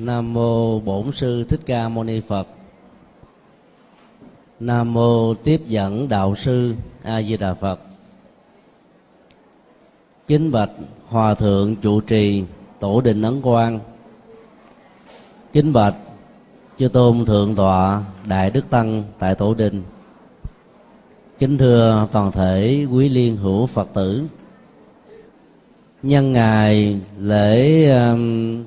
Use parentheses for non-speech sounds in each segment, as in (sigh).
nam mô bổn sư thích ca mâu ni phật. Nam mô tiếp dẫn đạo sư a di đà phật. Kính bạch hòa thượng trụ trì tổ đình ấn quang. Kính bạch chư tôn thượng tọa đại đức tăng tại tổ đình kính thưa toàn thể quý liên hữu phật tử. Nhân ngày lễ um,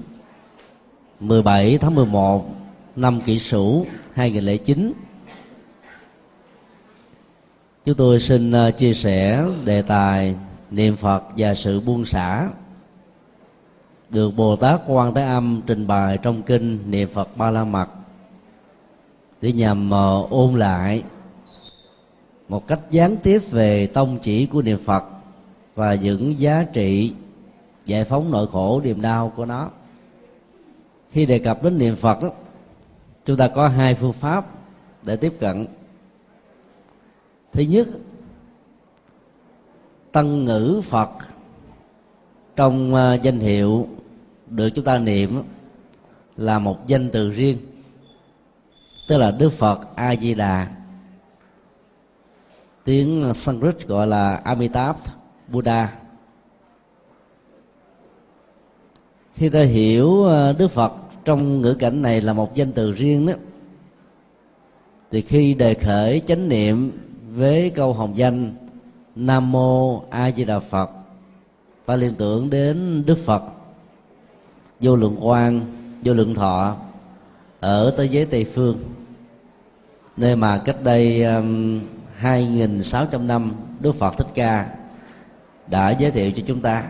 17 tháng 11 năm kỷ sửu 2009 chúng tôi xin ờ, chia sẻ đề tài niệm Phật và sự buông xả được Bồ Tát Quan Thế Âm trình bày trong kinh niệm Phật Ba La Mật để nhằm ờ, ôn lại một cách gián tiếp về tông chỉ của niệm Phật và những giá trị giải phóng nội khổ niềm đau của nó khi đề cập đến niệm phật đó, chúng ta có hai phương pháp để tiếp cận. Thứ nhất tăng ngữ phật. Trong ờ, danh hiệu được chúng ta niệm là một danh từ riêng tức là đức phật a di đà tiếng sanskrit gọi là amitabh buddha. Khi ta hiểu ờ, đức phật trong ngữ cảnh này là một danh từ riêng đó. Thì khi đề khởi chánh niệm với câu hồng danh nam mô a di đà phật ta liên tưởng đến đức phật vô lượng quan vô lượng thọ ở tới giới tây phương. Nơi mà cách đây um, 2.600 năm Đức Phật Thích Ca đã giới thiệu cho chúng ta.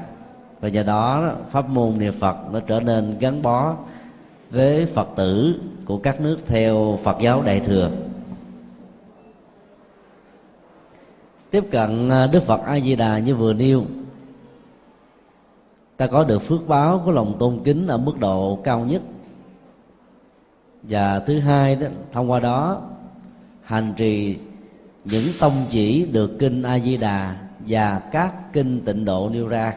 Và nhờ đó pháp môn niệm Phật nó trở nên gắn bó với Phật tử của các nước theo Phật giáo Đại thừa. Tiếp cận à, Đức Phật A Di Đà như vừa nêu, ta có được phước báo của lòng tôn kính ở mức độ cao nhất. Và thứ hai đó, thông qua đó, hành trì những tông chỉ được kinh A Di Đà và các kinh tịnh độ nêu ra,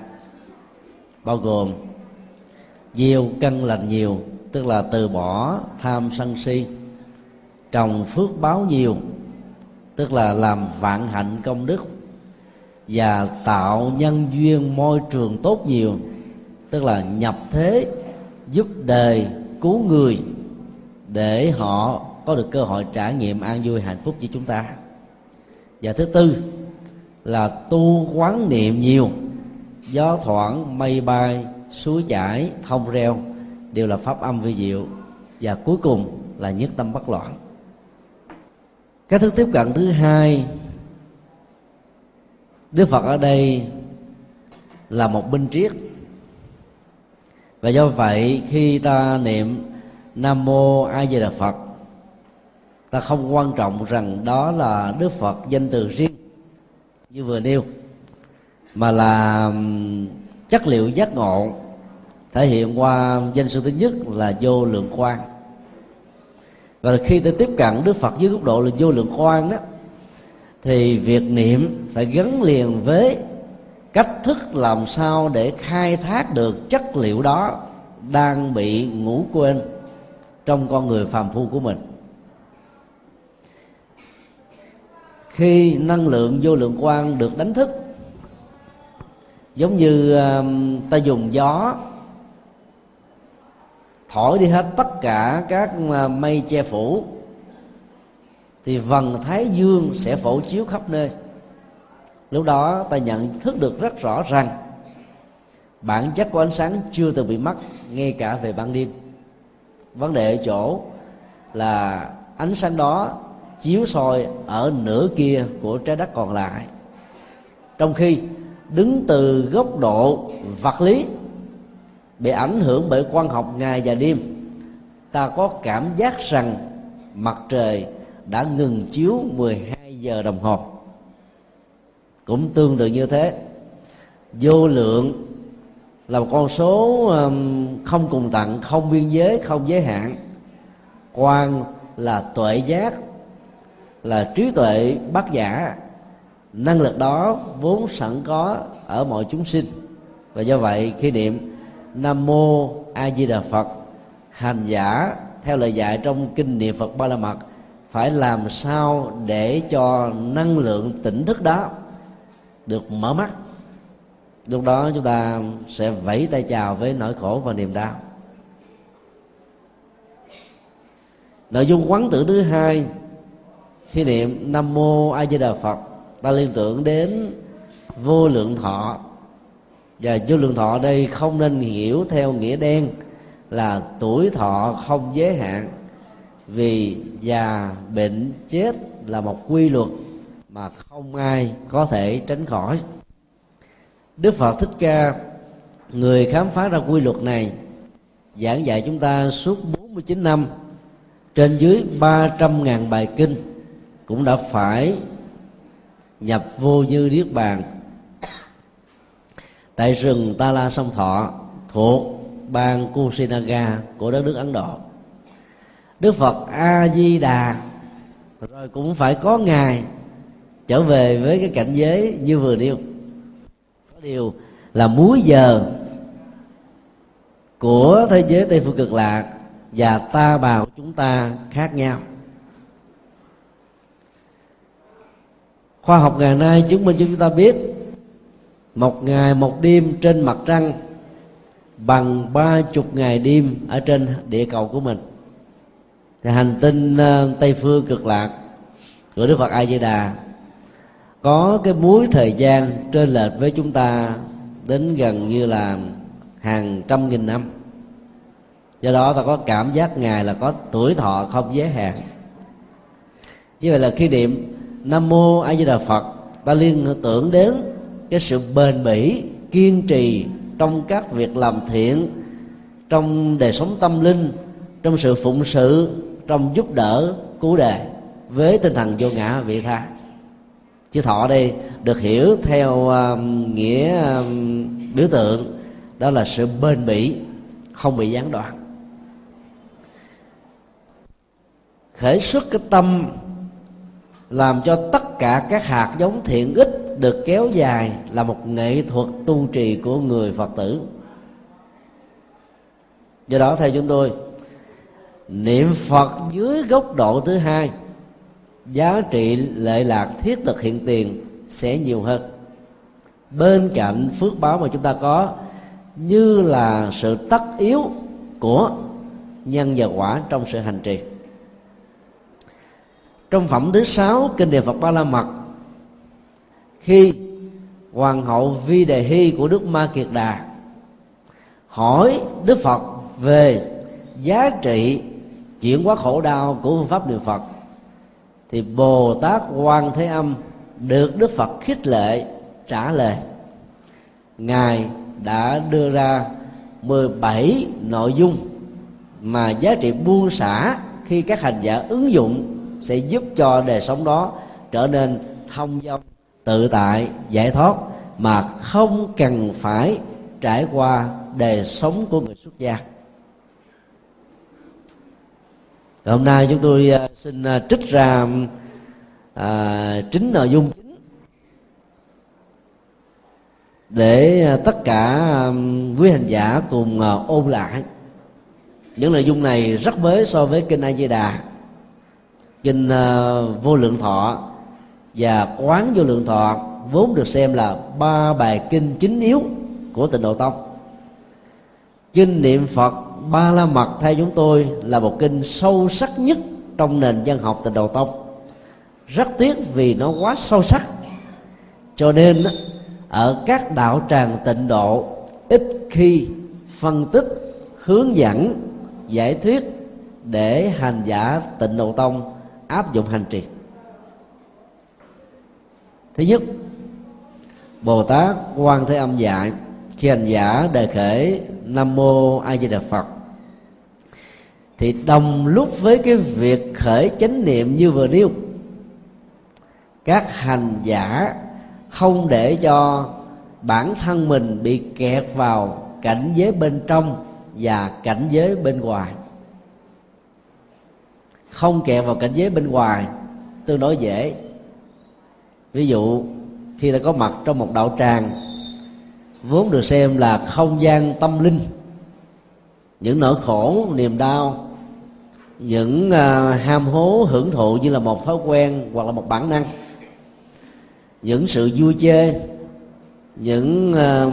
bao gồm gieo căn lành nhiều tức là từ bỏ tham sân si, trồng phước báo nhiều, tức là làm vạn hạnh công đức, và tạo nhân duyên môi trường tốt nhiều, tức là nhập thế, giúp đời, cứu người, để họ có được cơ hội trải nghiệm an vui hạnh phúc với chúng ta. Và thứ tư là tu quán niệm nhiều, gió thoảng mây bay, suối chảy, thông reo đều là pháp âm vi diệu và cuối cùng là nhất tâm bất loạn. Cách thức tiếp cận thứ hai, đức phật ở đây là một binh triết. Và do vậy, khi ta niệm nam mô a di đà phật, ta không quan trọng rằng đó là đức phật danh từ riêng như vừa nêu, mà là chất liệu giác ngộ thể hiện qua danh sư thứ nhất là vô lượng quan và khi ta tiếp cận đức phật dưới góc độ là vô lượng quan đó, thì việc niệm phải gắn liền với cách thức làm sao để khai thác được chất liệu đó đang bị ngủ quên trong con người phàm phu của mình. Khi năng lượng vô lượng quan được đánh thức, giống như um, ta dùng gió thổi đi hết tất cả các ờ, mây che phủ, thì vầng thái dương sẽ phổ chiếu khắp nơi. Lúc đó ta nhận thức được rất rõ rằng, bản chất của ánh sáng chưa từng bị mất, ngay cả về ban đêm. Vấn đề ở chỗ là ánh sáng đó chiếu soi ở nửa kia của trái đất còn lại. Trong khi đứng từ góc độ vật lý bị ảnh hưởng bởi quan học ngày và đêm. Ta có cảm giác rằng mặt trời đã ngừng chiếu 12 giờ đồng hồ. Cũng tương tự như thế, vô lượng là một con số không cùng tặng, không biên giới, không giới hạn. Quan là tuệ giác, là trí tuệ bát giả. Năng lực đó vốn sẵn có ở mọi chúng sinh. Và do vậy, khi niệm nam mô a di đà phật. Hành giả, theo lời dạy trong kinh niệm phật ba la mật, phải làm sao để cho năng lượng tỉnh thức đó được mở mắt? Lúc đó chúng ta sẽ vẫy tay chào với nỗi khổ và niềm đau. Nội dung quán tưởng thứ hai, khi niệm nam mô a di đà phật, ta liên tưởng đến vô lượng thọ và vô lượng thọ đây không nên hiểu theo nghĩa đen là tuổi thọ không giới hạn. Vì già bệnh chết là một quy luật mà không ai có thể tránh khỏi. Đức phật thích ca, người khám phá ra quy luật này, giảng dạy chúng ta suốt 49 năm, trên dưới 300.000 bài kinh cũng đã phải nhập vô như niết bàn tại rừng Ta La Sông Thọ thuộc bang Kusinaga của đất nước Ấn Độ. Đức Phật A Di Đà rồi cũng phải có ngày trở về với cái cảnh giới như vừa nêu. Có điều là múi giờ của thế giới Tây phương cực lạc và ta bà của chúng ta khác nhau. Khoa học ngày nay chứng minh cho chúng ta biết một ngày một đêm trên mặt trăng, bằng ba chục ngày đêm ở trên địa cầu của mình. Thì hành tinh ờ, tây phương cực lạc của đức phật a di đà có cái múi thời gian trên lệch với chúng ta đến gần như là hàng trăm nghìn năm. Do đó ta có cảm giác ngài là có tuổi thọ không giới hạn. Như vậy là khi niệm nam mô a di đà phật, ta liên tưởng đến cái sự bền bỉ kiên trì trong các việc làm thiện trong đời sống tâm linh trong sự phụng sự trong giúp đỡ cứu đề với tinh thần vô ngã vị tha. Chữ thọ đây được hiểu theo uh, nghĩa uh, biểu tượng đó là sự bền bỉ không bị gián đoạn. Khởi xuất cái tâm làm cho tất cả các hạt giống thiện ích được kéo dài là một nghệ thuật tu trì của người phật tử. Do đó, theo chúng tôi, niệm phật dưới góc độ thứ hai, giá trị lệ lạc thiết thực hiện tiền sẽ nhiều hơn. Bên cạnh phước báo mà chúng ta có, như là sự tất yếu của nhân và quả trong sự hành trì. Trong phẩm thứ sáu, kinh đề phật ba la mật khi hoàng hậu vi đề hy của đức ma kiệt đà, hỏi đức phật về giá trị chuyển hóa khổ đau của phương pháp niệm phật. Thì bồ tát quan thế âm được đức phật khích lệ trả lời, ngài đã đưa ra 17 nội dung mà giá trị buông xả khi các hành giả ứng dụng sẽ giúp cho đời sống đó trở nên thông dong tự tại giải thoát mà không cần phải trải qua đời sống của người xuất gia. Hôm nay chúng tôi à, xin à, trích ra à, chính nội dung chính để à, tất cả quý hành giả cùng ôn lại. Những nội dung này rất mới so với kinh A Di Đà kinh vô lượng thọ và quán vô lượng thọ vốn được xem là ba bài kinh chính yếu của tịnh độ tông. Kinh niệm phật ba la mật theo chúng tôi là một kinh sâu sắc nhất trong nền văn học tịnh độ tông. Rất tiếc vì nó quá sâu sắc. Cho nên ở các đạo tràng tịnh độ ít khi phân tích, hướng dẫn, giải thuyết để hành giả tịnh độ tông áp dụng hành trì thứ nhất bồ tát quan thế âm dạy, khi hành giả đề khởi nam mô a di đà phật, thì đồng lúc với cái việc khởi chánh niệm như vừa nêu, các hành giả không để cho bản thân mình bị kẹt vào cảnh giới bên trong và cảnh giới bên ngoài. Không kẹt vào cảnh giới bên ngoài, tương đối dễ ví dụ khi ta có mặt trong một đạo tràng vốn được xem là không gian tâm linh những nỗi khổ niềm đau những uh, ham hố hưởng thụ như là một thói quen hoặc là một bản năng những sự vui chơi những uh,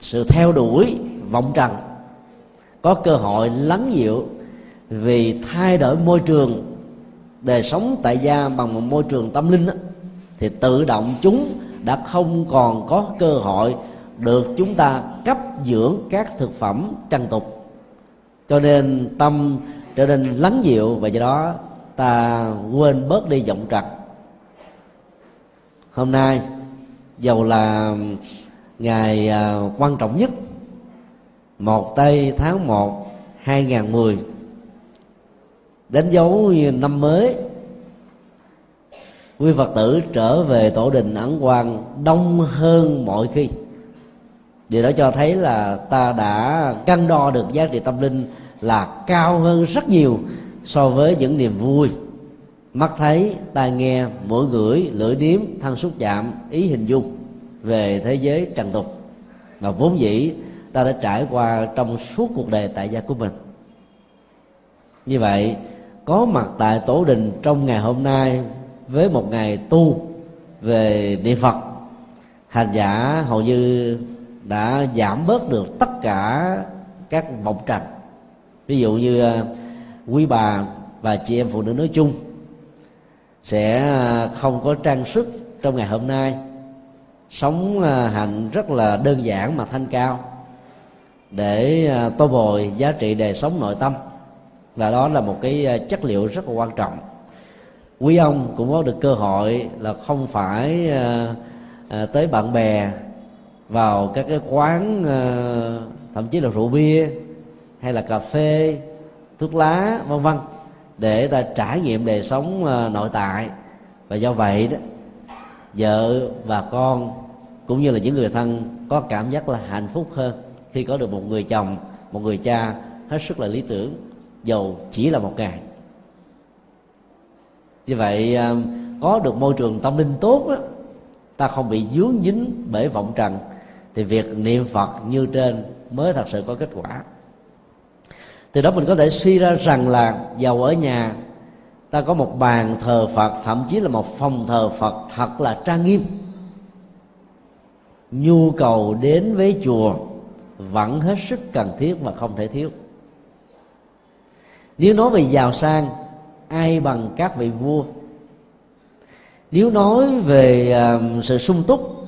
sự theo đuổi vọng trần có cơ hội lắng dịu vì thay đổi môi trường đời sống tại gia bằng một môi trường tâm linh đó, thì tự động chúng đã không còn có cơ hội được chúng ta cấp dưỡng các thực phẩm trần tục. Cho nên tâm trở nên lắng dịu và do đó ta quên bớt đi vọng trật hôm nay dầu là ngày à, quan trọng nhất một tây tháng 1 2010 đánh dấu năm mới. Quý phật tử trở về tổ đình ẩn quan đông hơn mọi khi. Điều đó cho thấy là ta đã cân đo được giá trị tâm linh là cao hơn rất nhiều so với những niềm vui. Mắt thấy tai nghe mũi gửi, lưỡi điếm thân xúc chạm ý hình dung về thế giới trần tục. Và vốn dĩ ta đã trải qua trong suốt cuộc đời tại gia của mình. Như vậy có mặt tại tổ đình trong ngày hôm nay với một ngày tu về niệm phật. Hành giả hầu như đã giảm bớt được tất cả các vọng trần. Ví dụ như à, quý bà và chị em phụ nữ nói chung sẽ à, không có trang sức trong ngày hôm nay. Sống à, hạnh rất là đơn giản mà thanh cao để tô bồi giá trị đời sống nội tâm và đó là một cái ờ, chất liệu rất là quan trọng. Quý ông cũng có được cơ hội là không phải ờ, ờ, tới bạn bè vào các cái quán thậm chí là rượu bia hay là cà phê thuốc lá vân vân để ta trải nghiệm đời sống ờ, nội tại. Và do vậy đó vợ và con cũng như là những người thân có cảm giác là hạnh phúc hơn khi có được một người chồng một người cha hết sức là lý tưởng dầu chỉ là một ngày như vậy à, có được môi trường tâm linh tốt đó, ta không bị dướng dính bởi vọng trần thì việc niệm phật như trên mới thật sự có kết quả. Từ đó mình có thể suy ra rằng là giàu ở nhà ta có một bàn thờ phật thậm chí là một phòng thờ phật thật là trang nghiêm. Nhu cầu đến với chùa vẫn hết sức cần thiết và không thể thiếu nếu nói về giàu sang ai bằng các vị vua? Nếu nói về uh, sự sung túc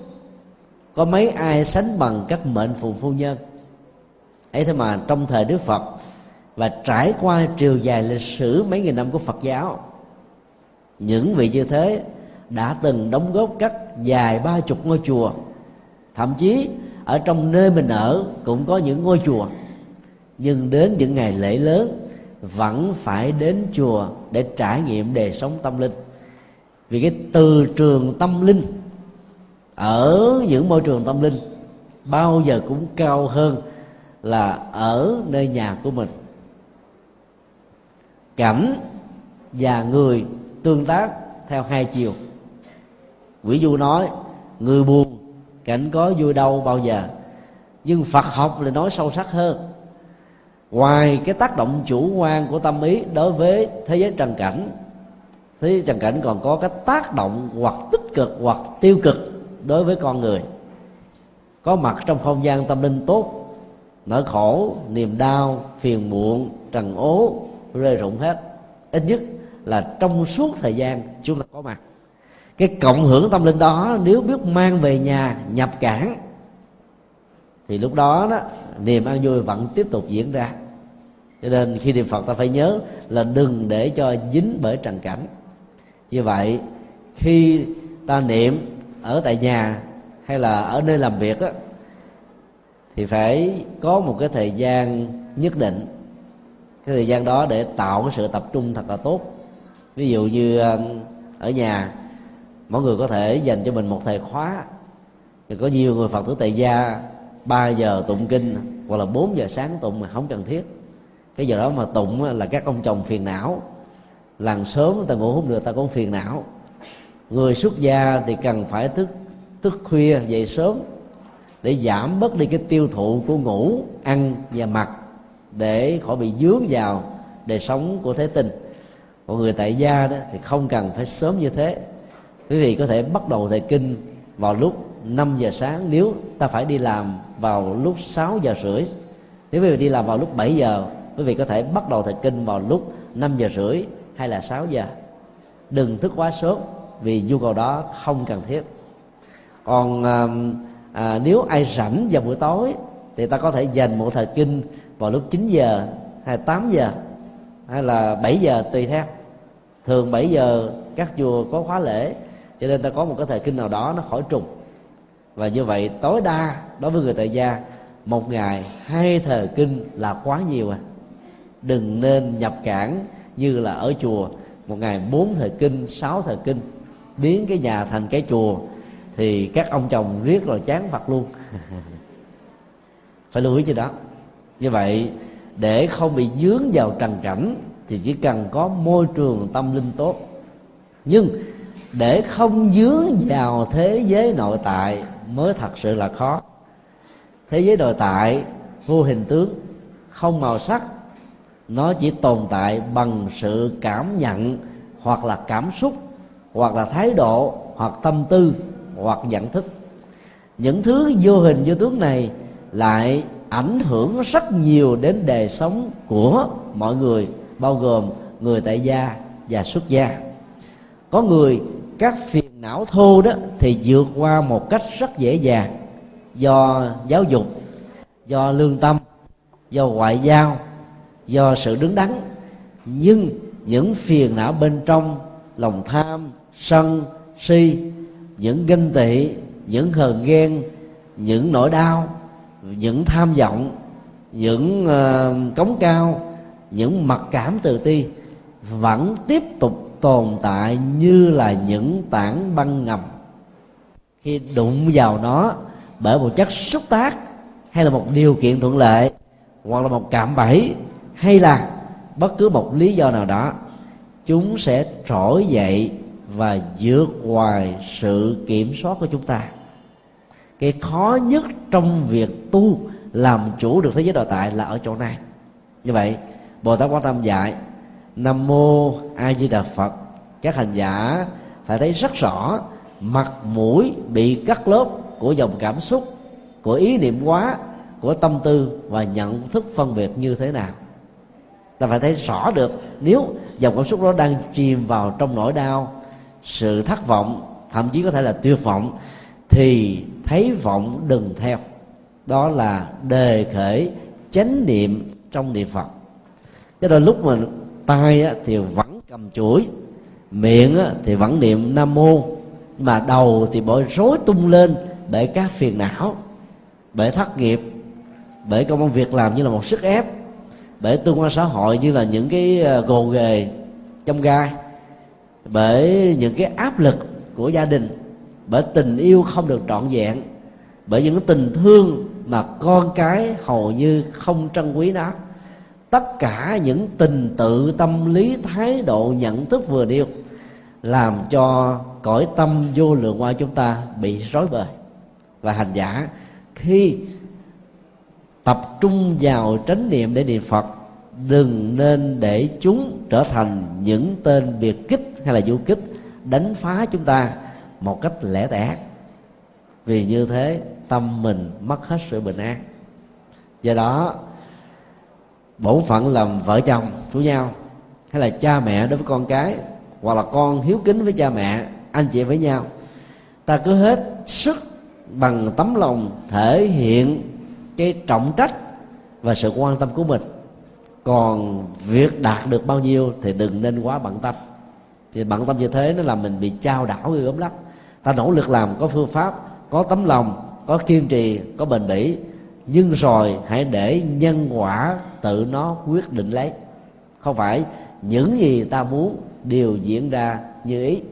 có mấy ai sánh bằng các mệnh phụ phu nhân? Ấy thế mà trong thời đức phật và trải qua chiều dài lịch sử mấy nghìn năm của Phật giáo những vị như thế đã từng đóng góp cắt dài ba chục ngôi chùa. Thậm chí ở trong nơi mình ở cũng có những ngôi chùa. Nhưng đến những ngày lễ lớn vẫn phải đến chùa để trải nghiệm đời sống tâm linh. Vì cái từ trường tâm linh ở những môi trường tâm linh bao giờ cũng cao hơn là ở nơi nhà của mình. Cảnh và người tương tác theo hai chiều. Quỷ du nói, người buồn, cảnh có vui đâu bao giờ, nhưng phật học lại nói sâu sắc hơn ngoài cái tác động chủ quan của tâm ý đối với thế giới trần cảnh, thế giới trần cảnh còn có cái tác động hoặc tích cực hoặc tiêu cực đối với con người. Có mặt trong không gian tâm linh tốt, nỗi khổ, niềm đau, phiền muộn, trần ố, rơi rụng hết. Ít nhất là trong suốt thời gian chúng ta có mặt. Cái cộng hưởng tâm linh đó nếu biết mang về nhà, nhập cản thì lúc đó đó, niềm an vui vẫn tiếp tục diễn ra cho nên khi niệm phật ta phải nhớ là đừng để cho dính bởi trần cảnh. Như vậy khi ta niệm ở tại nhà hay là ở nơi làm việc á, thì phải có một cái thời gian nhất định. Cái thời gian đó để tạo cái sự tập trung thật là tốt. Ví dụ như um, ở nhà mỗi người có thể dành cho mình một thời khóa. Thì có nhiều người phật tử tại gia 3 giờ tụng kinh hoặc là 4 giờ sáng tụng mà không cần thiết cái giờ đó mà tụng là các ông chồng phiền não. Làng sớm ta ngủ không được, ta cũng phiền não. Người xuất gia thì cần phải thức thức khuya, dậy sớm để giảm bớt đi cái tiêu thụ của ngủ, ăn và mặc để khỏi bị dướng vào đời sống của thế tình còn người tại gia đó thì không cần phải sớm như thế. Quý vị có thể bắt đầu thời kinh vào lúc 5 giờ sáng nếu ta phải đi làm vào lúc 6 giờ rưỡi. Nếu quý vị đi làm vào lúc 7 giờ quý vị có thể bắt đầu thời kinh vào lúc 5 giờ rưỡi hay là 6 giờ. Đừng thức quá sớm vì nhu cầu đó không cần thiết. Còn à, à, nếu ai rảnh vào buổi tối thì ta có thể dành một thời kinh vào lúc 9 giờ hay 8 giờ hay là 7 giờ tùy theo. Thường 7 giờ các chùa có khóa lễ cho nên ta có một cái thời kinh nào đó nó khỏi trùng. Và như vậy tối đa đối với người tại gia một ngày hai thời kinh là quá nhiều à đừng nên nhập cản như là ở chùa. Một ngày bốn thời kinh, sáu thời kinh, biến cái nhà thành cái chùa, thì các ông chồng riết rồi chán phật luôn. (laughs) Phải lưu ý cho đó. Như vậy, để không bị dướng vào trần cảnh, thì chỉ cần có môi trường tâm linh tốt. Nhưng để không dướng vào thế giới nội tại mới thật sự là khó. Thế giới nội tại, vô hình tướng, không màu sắc nó chỉ tồn tại bằng sự cảm nhận, hoặc là cảm xúc, hoặc là thái độ, hoặc tâm tư, hoặc nhận thức. Những thứ vô hình vô tướng này lại ảnh hưởng rất nhiều đến đời sống của mọi người, bao gồm người tại gia và xuất gia. Có người, các phiền não thô đó thì vượt qua một cách rất dễ dàng do giáo dục, do lương tâm, do ngoại giao do sự đứng đắn. Nhưng những phiền não bên trong lòng tham sân si những ganh tị những hờn ghen những nỗi đau những tham vọng những uh, cống cao những mặc cảm tự ti vẫn tiếp tục tồn tại như là những tảng băng ngầm. Khi đụng vào nó bởi một chất xúc tác hay là một điều kiện thuận lợi hoặc là một cạm bẫy hay là bất cứ một lý do nào đó, chúng sẽ trỗi dậy và vượt ngoài sự kiểm soát của chúng ta. Cái khó nhất trong việc tu làm chủ được thế giới nội tại là ở chỗ này. Như vậy, bồ tát quan tâm dạy, nam mô a di đà phật. Các hành giả phải thấy rất rõ mặt mũi bị cắt lớp của dòng cảm xúc, của ý niệm quá của tâm tư và nhận thức phân biệt như thế nào ta phải thấy rõ được, nếu dòng cảm xúc đó đang chìm vào trong nỗi đau, sự thất vọng, thậm chí có thể là tuyệt vọng, thì thấy vọng đừng theo. Đó là đề khởi chánh niệm trong niệm phật. Cho nên lúc mà tay thì vẫn cầm chuỗi, miệng thì vẫn niệm nam mô mà đầu thì bội rối tung lên bởi các phiền não, bởi thất nghiệp, bởi công việc làm như là một sức ép bởi tương quan xã hội như là những cái ờ, gồ ghề trong gai, bởi những cái áp lực của gia đình, bởi tình yêu không được trọn vẹn, bởi những tình thương mà con cái hầu như không trân quý nó. Tất cả những tình tự tâm lý thái độ nhận thức vừa nêu làm cho cõi tâm vô lượng qua chúng ta bị rối bời. Và hành giả, khi tập trung vào chánh niệm để niệm phật. Đừng nên để chúng trở thành những tên biệt kích hay là du kích đánh phá chúng ta một cách lẻ tẻ. Vì như thế, tâm mình mất hết sự bình an. Do đó, bổn phận làm vợ chồng của nhau, hay là cha mẹ đối với con cái, hoặc là con hiếu kính với cha mẹ, anh chị với nhau, ta cứ hết sức bằng tấm lòng thể hiện cái trọng trách và sự quan tâm của mình. Còn việc đạt được bao nhiêu thì đừng nên quá bận tâm. Thì bận tâm như thế nó làm mình bị trao đảo gom lắm. Ta nỗ lực làm, có phương pháp, có tấm lòng, có kiên trì, có bền bỉ. Nhưng rồi hãy để nhân quả tự nó quyết định lấy. Không phải những gì ta muốn đều diễn ra như ý.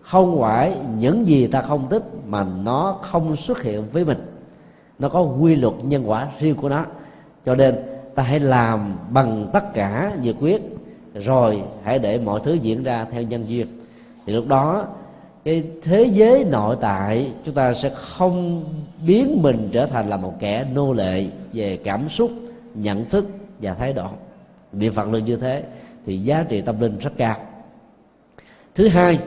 Không phải những gì ta không thích mà nó không xuất hiện với mình nó có quy luật nhân quả riêng của nó. Cho nên ta hãy làm bằng tất cả nhiệt quyết rồi hãy để mọi thứ diễn ra theo nhân duyên. Thì lúc đó, cái thế giới nội tại, chúng ta sẽ không biến mình trở thành là một kẻ nô lệ về cảm xúc, nhận thức và thái độ. Niệm phật luôn như thế, thì giá trị tâm linh rất cao. Thứ hai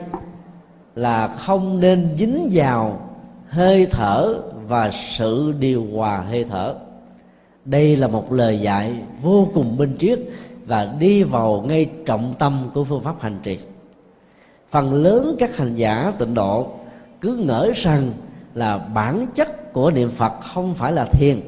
là không nên dính vào hơi thở và sự điều hòa hơi thở. Đây là một lời dạy vô cùng minh triết và đi vào ngay trọng tâm của phương pháp hành trì. Phần lớn các hành giả tịnh độ cứ ngỡ rằng là bản chất của niệm phật không phải là thiền,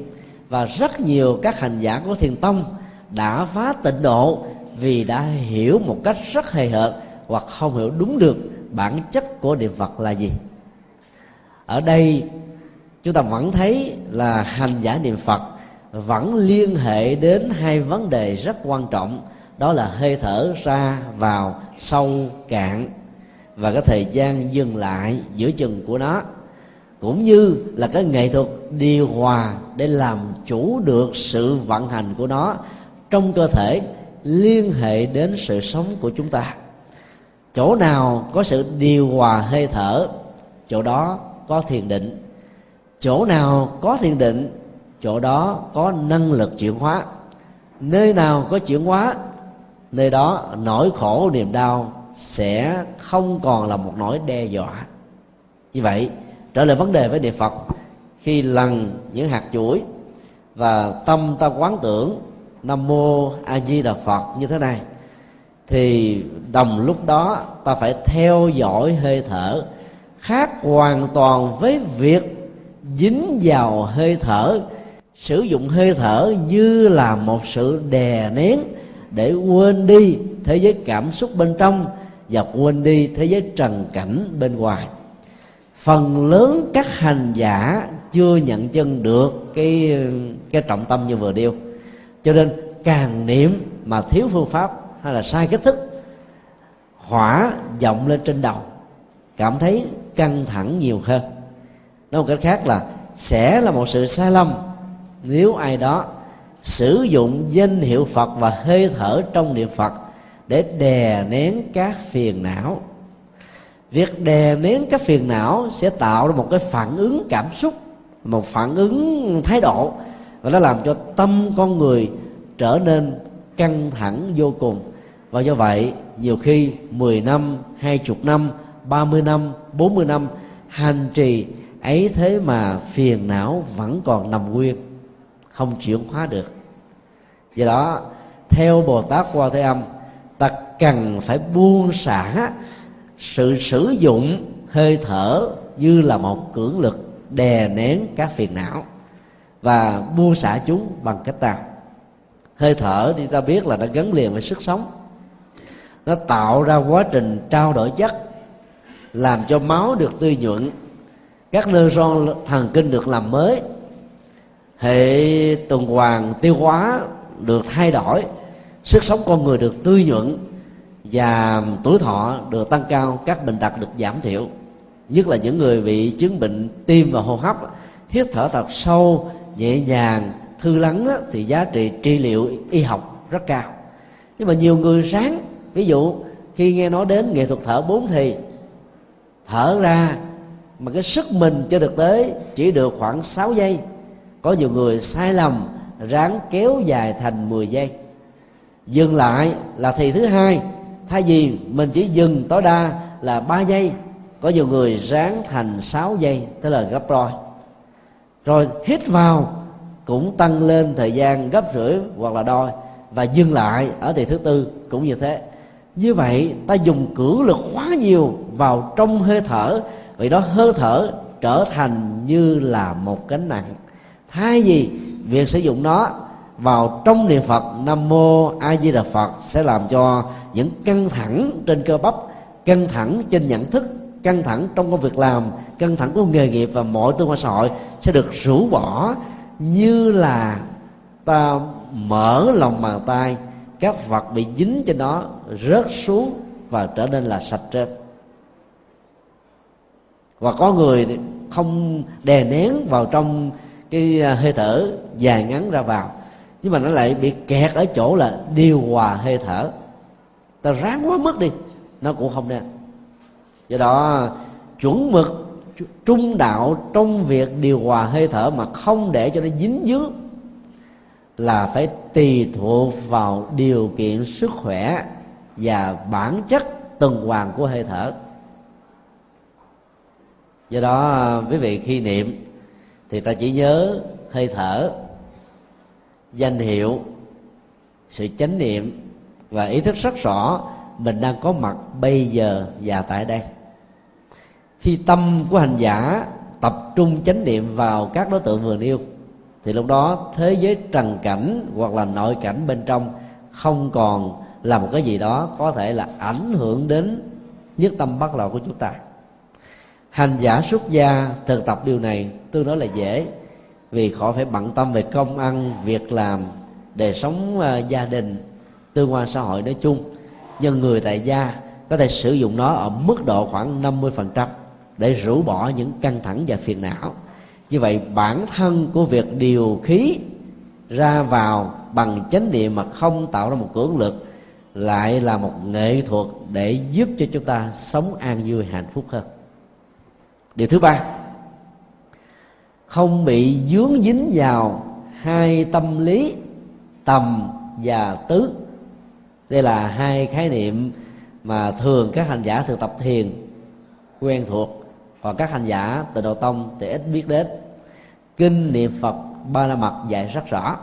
và rất nhiều các hành giả của thiền tông đã phá tịnh độ vì đã hiểu một cách rất hề hợt hoặc không hiểu đúng được bản chất của niệm phật là gì. Ở đây chúng ta vẫn thấy là hành giả niệm phật vẫn liên hệ đến hai vấn đề rất quan trọng, đó là hơi thở ra vào sâu cạn và cái thời gian dừng lại giữa chừng của nó, cũng như là cái nghệ thuật điều hòa để làm chủ được sự vận hành của nó trong cơ thể liên hệ đến sự sống của chúng ta. Chỗ nào có sự điều hòa hơi thở, chỗ đó có thiền định chỗ nào có thiền định, chỗ đó có năng lực chuyển hóa. Nơi nào có chuyển hóa, nơi đó nỗi khổ, niềm đau sẽ không còn là một nỗi đe dọa. Như vậy, trở lại vấn đề với niệm phật. Khi lần những hạt chuỗi và tâm ta quán tưởng nam mô a di đà phật như thế này, thì đồng lúc đó ta phải theo dõi hơi thở, khác hoàn toàn với việc dính vào hơi thở, sử dụng hơi thở như là một sự đè nén để quên đi thế giới cảm xúc bên trong và quên đi thế giới trần cảnh bên ngoài. Phần lớn các hành giả chưa nhận chân được cái cái trọng tâm như vừa điêu cho nên càng niệm mà thiếu phương pháp hay là sai cách thức, hỏa vọng lên trên đầu, cảm thấy căng thẳng nhiều hơn nói một cách khác là sẽ là một sự sai lầm nếu ai đó sử dụng danh hiệu phật và hơi thở trong niệm phật để đè nén các phiền não. Việc đè nén các phiền não sẽ tạo ra một cái phản ứng cảm xúc một phản ứng thái độ và nó làm cho tâm con người trở nên căng thẳng vô cùng. Và do vậy nhiều khi 10 năm, 20 năm, 30 năm, 40 năm hành trì ấy thế mà phiền não vẫn còn nằm nguyên, không chuyển hóa được. Do đó, theo bồ tát Qua thế âm, ta cần phải buông xả sự sử dụng hơi thở như là một cưỡng lực đè nén các phiền não và buông xả chúng bằng cách nào hơi thở thì ta biết là nó gắn liền với sức sống. Nó tạo ra quá trình trao đổi chất, làm cho máu được tươi nhuận các nơ ron thần kinh được làm mới, hệ tuần hoàn tiêu hóa được thay đổi, sức sống con người được tươi nhuận và tuổi thọ được tăng cao, các bệnh tật được giảm thiểu. Nhất là những người bị chứng bệnh tim và hô hấp, hít thở thật sâu, nhẹ nhàng, thư lắng thì giá trị trị liệu y học rất cao. Nhưng mà nhiều người sáng ví dụ, khi nghe nói đến nghệ thuật thở bốn thì, thở ra mà cái sức mình cho thực tế chỉ được khoảng 6 giây. Có nhiều người sai lầm, ráng kéo dài thành 10 giây. Dừng lại là thì thứ hai. Thay vì mình chỉ dừng tối đa là 3 giây, có nhiều người ráng thành 6 giây, tức là gấp đôi rồi hít vào cũng tăng lên thời gian gấp rưỡi hoặc là đôi, và dừng lại ở thì thứ tư cũng như thế. Như vậy ta dùng cử lực quá nhiều vào trong hơi thở vì đó hơi thở trở thành như là một gánh nặng thay vì việc sử dụng nó vào trong niệm phật, nam mô a di đà phật sẽ làm cho những căng thẳng trên cơ bắp, căng thẳng trên nhận thức, căng thẳng trong công việc làm, căng thẳng của nghề nghiệp và mọi tương quan xã hội sẽ được rũ bỏ như là ta mở lòng bàn tay, các vật bị dính trên đó rớt xuống và trở nên là sạch trên và có người thì không đè nén vào trong cái à, hơi thở dài ngắn ra vào. Nhưng mà nó lại bị kẹt ở chỗ là điều hòa hơi thở. Ta ráng quá mức đi, nó cũng không nên do đó, chuẩn mực trung đạo trong việc điều hòa hơi thở mà không để cho nó dính dướng là phải tùy thuộc vào điều kiện sức khỏe và bản chất tuần hoàn của hơi thở do đó à, quý vị khi niệm thì ta chỉ nhớ hơi thở, danh hiệu, sự chánh niệm và ý thức rất rõ mình đang có mặt bây giờ và tại đây. Khi tâm của hành giả tập trung chánh niệm vào các đối tượng vừa nêu, thì lúc đó thế giới trần cảnh hoặc là nội cảnh bên trong không còn là một cái gì đó có thể là ảnh hưởng đến nhất tâm bắt đầu của chúng ta hành giả xuất gia thực tập điều này tương đối là dễ vì khỏi phải bận tâm về công ăn việc làm đời sống uh, gia đình tương quan xã hội nói chung. Nhưng người tại gia có thể sử dụng nó ở mức độ khoảng 50% để rũ bỏ những căng thẳng và phiền não. Như vậy bản thân của việc điều khí ra vào bằng chánh niệm mà không tạo ra một cưỡng lực lại là một nghệ thuật để giúp cho chúng ta sống an vui hạnh phúc hơn điều thứ ba. Không bị dướng dính vào hai tâm lý tầm và tứ. Đây là hai khái niệm mà thường các hành giả thực tập thiền quen thuộc. Còn các hành giả từ đầu tông thì ít biết đến. Kinh niệm phật ba la mật dạy rất rõ.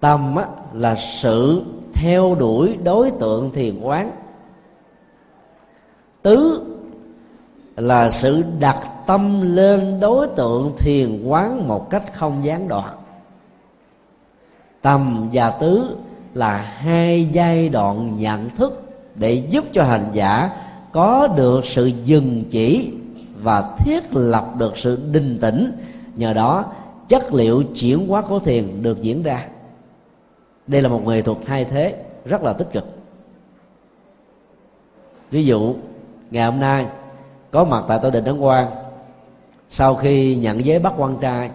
Tâm á, là sự theo đuổi đối tượng thiền quán. Tứ là sự đặt tâm lên đối tượng thiền quán một cách không gián đoạn. Tầm và tứ là hai giai đoạn nhận thức để giúp cho hành giả có được sự dừng chỉ và thiết lập được sự định tĩnh. Nhờ đó, chất liệu chuyển hóa của thiền được diễn ra. Đây là một nghệ thuật thay thế rất là tích cực. Ví dụ, ngày hôm nay có mặt tại tổ đình đấng quan sau khi nhận giới bắt quan trai,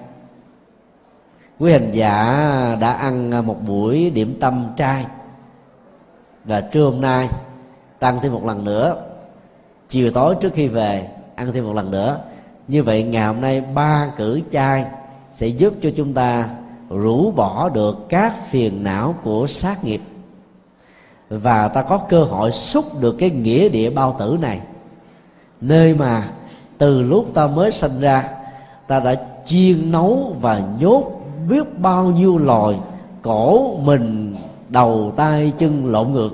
quý hành giả đã ăn một buổi điểm tâm trai. Và trưa hôm nay, tăng thêm một lần nữa. Chiều tối trước khi về, ăn thêm một lần nữa. Như vậy, ngày hôm nay, ba cử trai sẽ giúp cho chúng ta rũ bỏ được các phiền não của sát nghiệp. Và ta có cơ hội xúc được cái nghĩa địa bao tử này nơi mà từ lúc ta mới sinh ra, ta đã chiên nấu và nhốt biết bao nhiêu loài cổ mình đầu tay chân lộn ngược.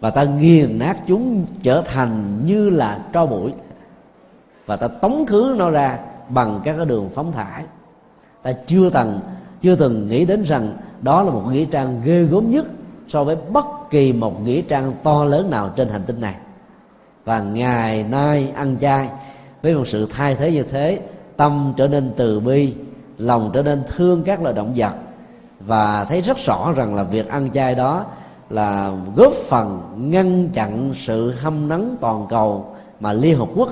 Và ta nghiền nát chúng trở thành như là tro bụi. Và ta tống khứ nó ra bằng các cái đường phóng thải. Ta chưa từng chưa từng nghĩ đến rằng đó là một nghĩa trang ghê gớm nhất so với bất kỳ một nghĩa trang to lớn nào trên hành tinh này và ngày nay ăn chay với một sự thay thế như thế tâm trở nên từ bi lòng trở nên thương các loài động vật. Và thấy rất rõ rằng là việc ăn chay đó là góp phần ngăn chặn sự hâm nắng toàn cầu mà liên hợp quốc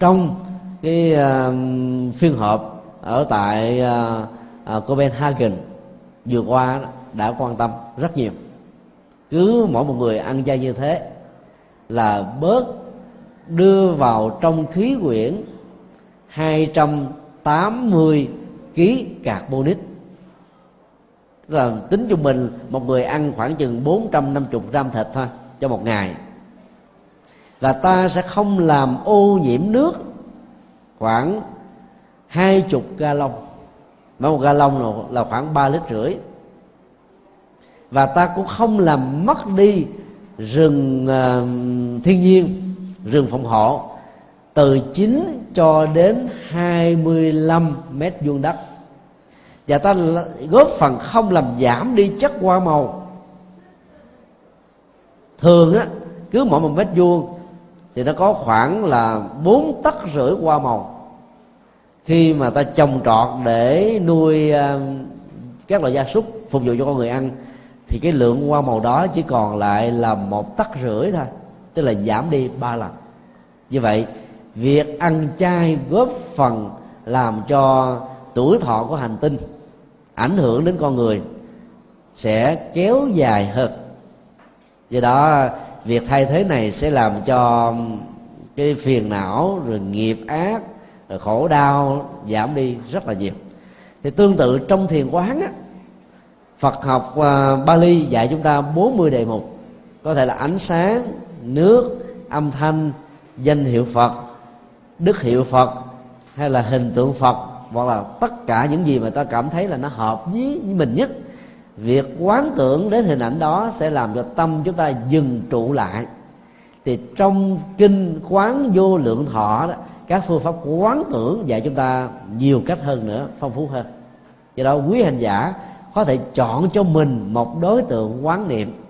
trong cái uh, phiên họp ở tại uh, uh, Copenhagen vừa qua đã quan tâm rất nhiều. Cứ mỗi một người ăn chay như thế là bớt đưa vào trong khí quyển 280 kg carbonic tức là tính trung bình một người ăn khoảng chừng 450 gram thịt thôi cho một ngày. Là ta sẽ không làm ô nhiễm nước khoảng hai chục ga lông. mỗi một ga lông là khoảng ba lít rưỡi. Và ta cũng không làm mất đi rừng uh, thiên nhiên rừng phòng hộ từ 9 cho đến 25 mét vuông đất. Và ta góp phần không làm giảm đi chất hoa màu. Thường á, cứ mỗi một mét vuông thì nó có khoảng là bốn tấc rưỡi hoa màu. Khi mà ta trồng trọt để nuôi các loại gia súc phục vụ cho con người ăn thì cái lượng hoa màu đó chỉ còn lại là một tấc rưỡi thôi tức là giảm đi ba lần. Như vậy việc ăn chay góp phần làm cho tuổi thọ của hành tinh ảnh hưởng đến con người sẽ kéo dài hơn. Do đó việc thay thế này sẽ làm cho cái phiền não rồi nghiệp ác rồi khổ đau giảm đi rất là nhiều. Thì tương tự trong thiền quán á Phật học uh, Bali dạy chúng ta 40 đề mục có thể là ánh sáng nước âm thanh danh hiệu Phật đức hiệu Phật hay là hình tượng Phật hoặc là tất cả những gì mà ta cảm thấy là nó hợp với, mình nhất. Việc quán tưởng đến hình ảnh đó sẽ làm cho tâm chúng ta dừng trụ lại. Thì trong kinh quán vô lượng thọ đó các phương pháp quán tưởng dạy chúng ta nhiều cách hơn nữa phong phú hơn. Do đó quý hành giả có thể chọn cho mình một đối tượng quán niệm.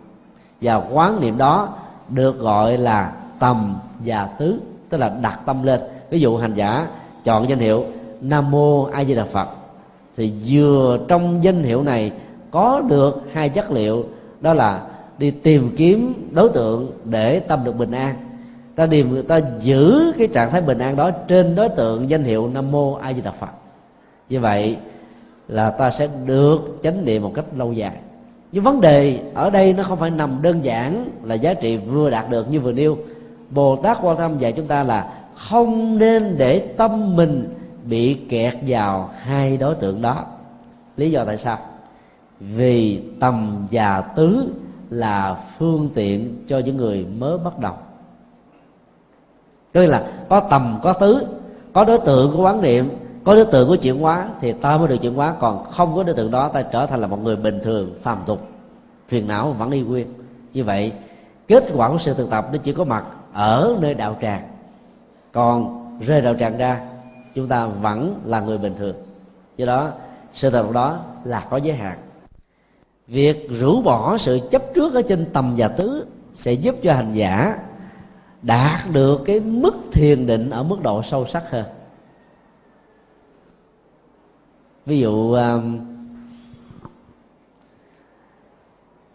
Và quán niệm đó được gọi là tầm và tứ, tức là đặt tâm lên. Ví dụ hành giả chọn danh hiệu nam mô a di đà phật, thì vừa trong danh hiệu này có được hai chất liệu, đó là đi tìm kiếm đối tượng để tâm được bình an. Ta điềm, ta giữ cái trạng thái bình an đó trên đối tượng danh hiệu nam mô a di đà phật. Như vậy là ta sẽ được chánh niệm một cách lâu dài nhưng vấn đề ở đây nó không phải nằm đơn giản là giá trị vừa đạt được như vừa nêu. Bồ tát quan tâm dạy chúng ta là không nên để tâm mình bị kẹt vào hai đối tượng đó. Lý do tại sao? Vì tầm và tứ là phương tiện cho những người mới bắt đầu. Tức là có tầm, có tứ, có đối tượng của quán niệm có đối tượng của chuyển hóa thì ta mới được chuyển hóa, còn không có đối tượng đó ta trở thành là một người bình thường, phàm tục. Phiền não vẫn y nguyên. Như vậy, kết quả của sự thực tập nó chỉ có mặt ở nơi đạo tràng. Còn rơi đạo tràng ra, chúng ta vẫn là người bình thường. Do đó, sự thực tập đó là có giới hạn. Việc rũ bỏ sự chấp trước ở trên tầm và tứ sẽ giúp cho hành giả đạt được cái mức thiền định ở mức độ sâu sắc hơn ví dụ um,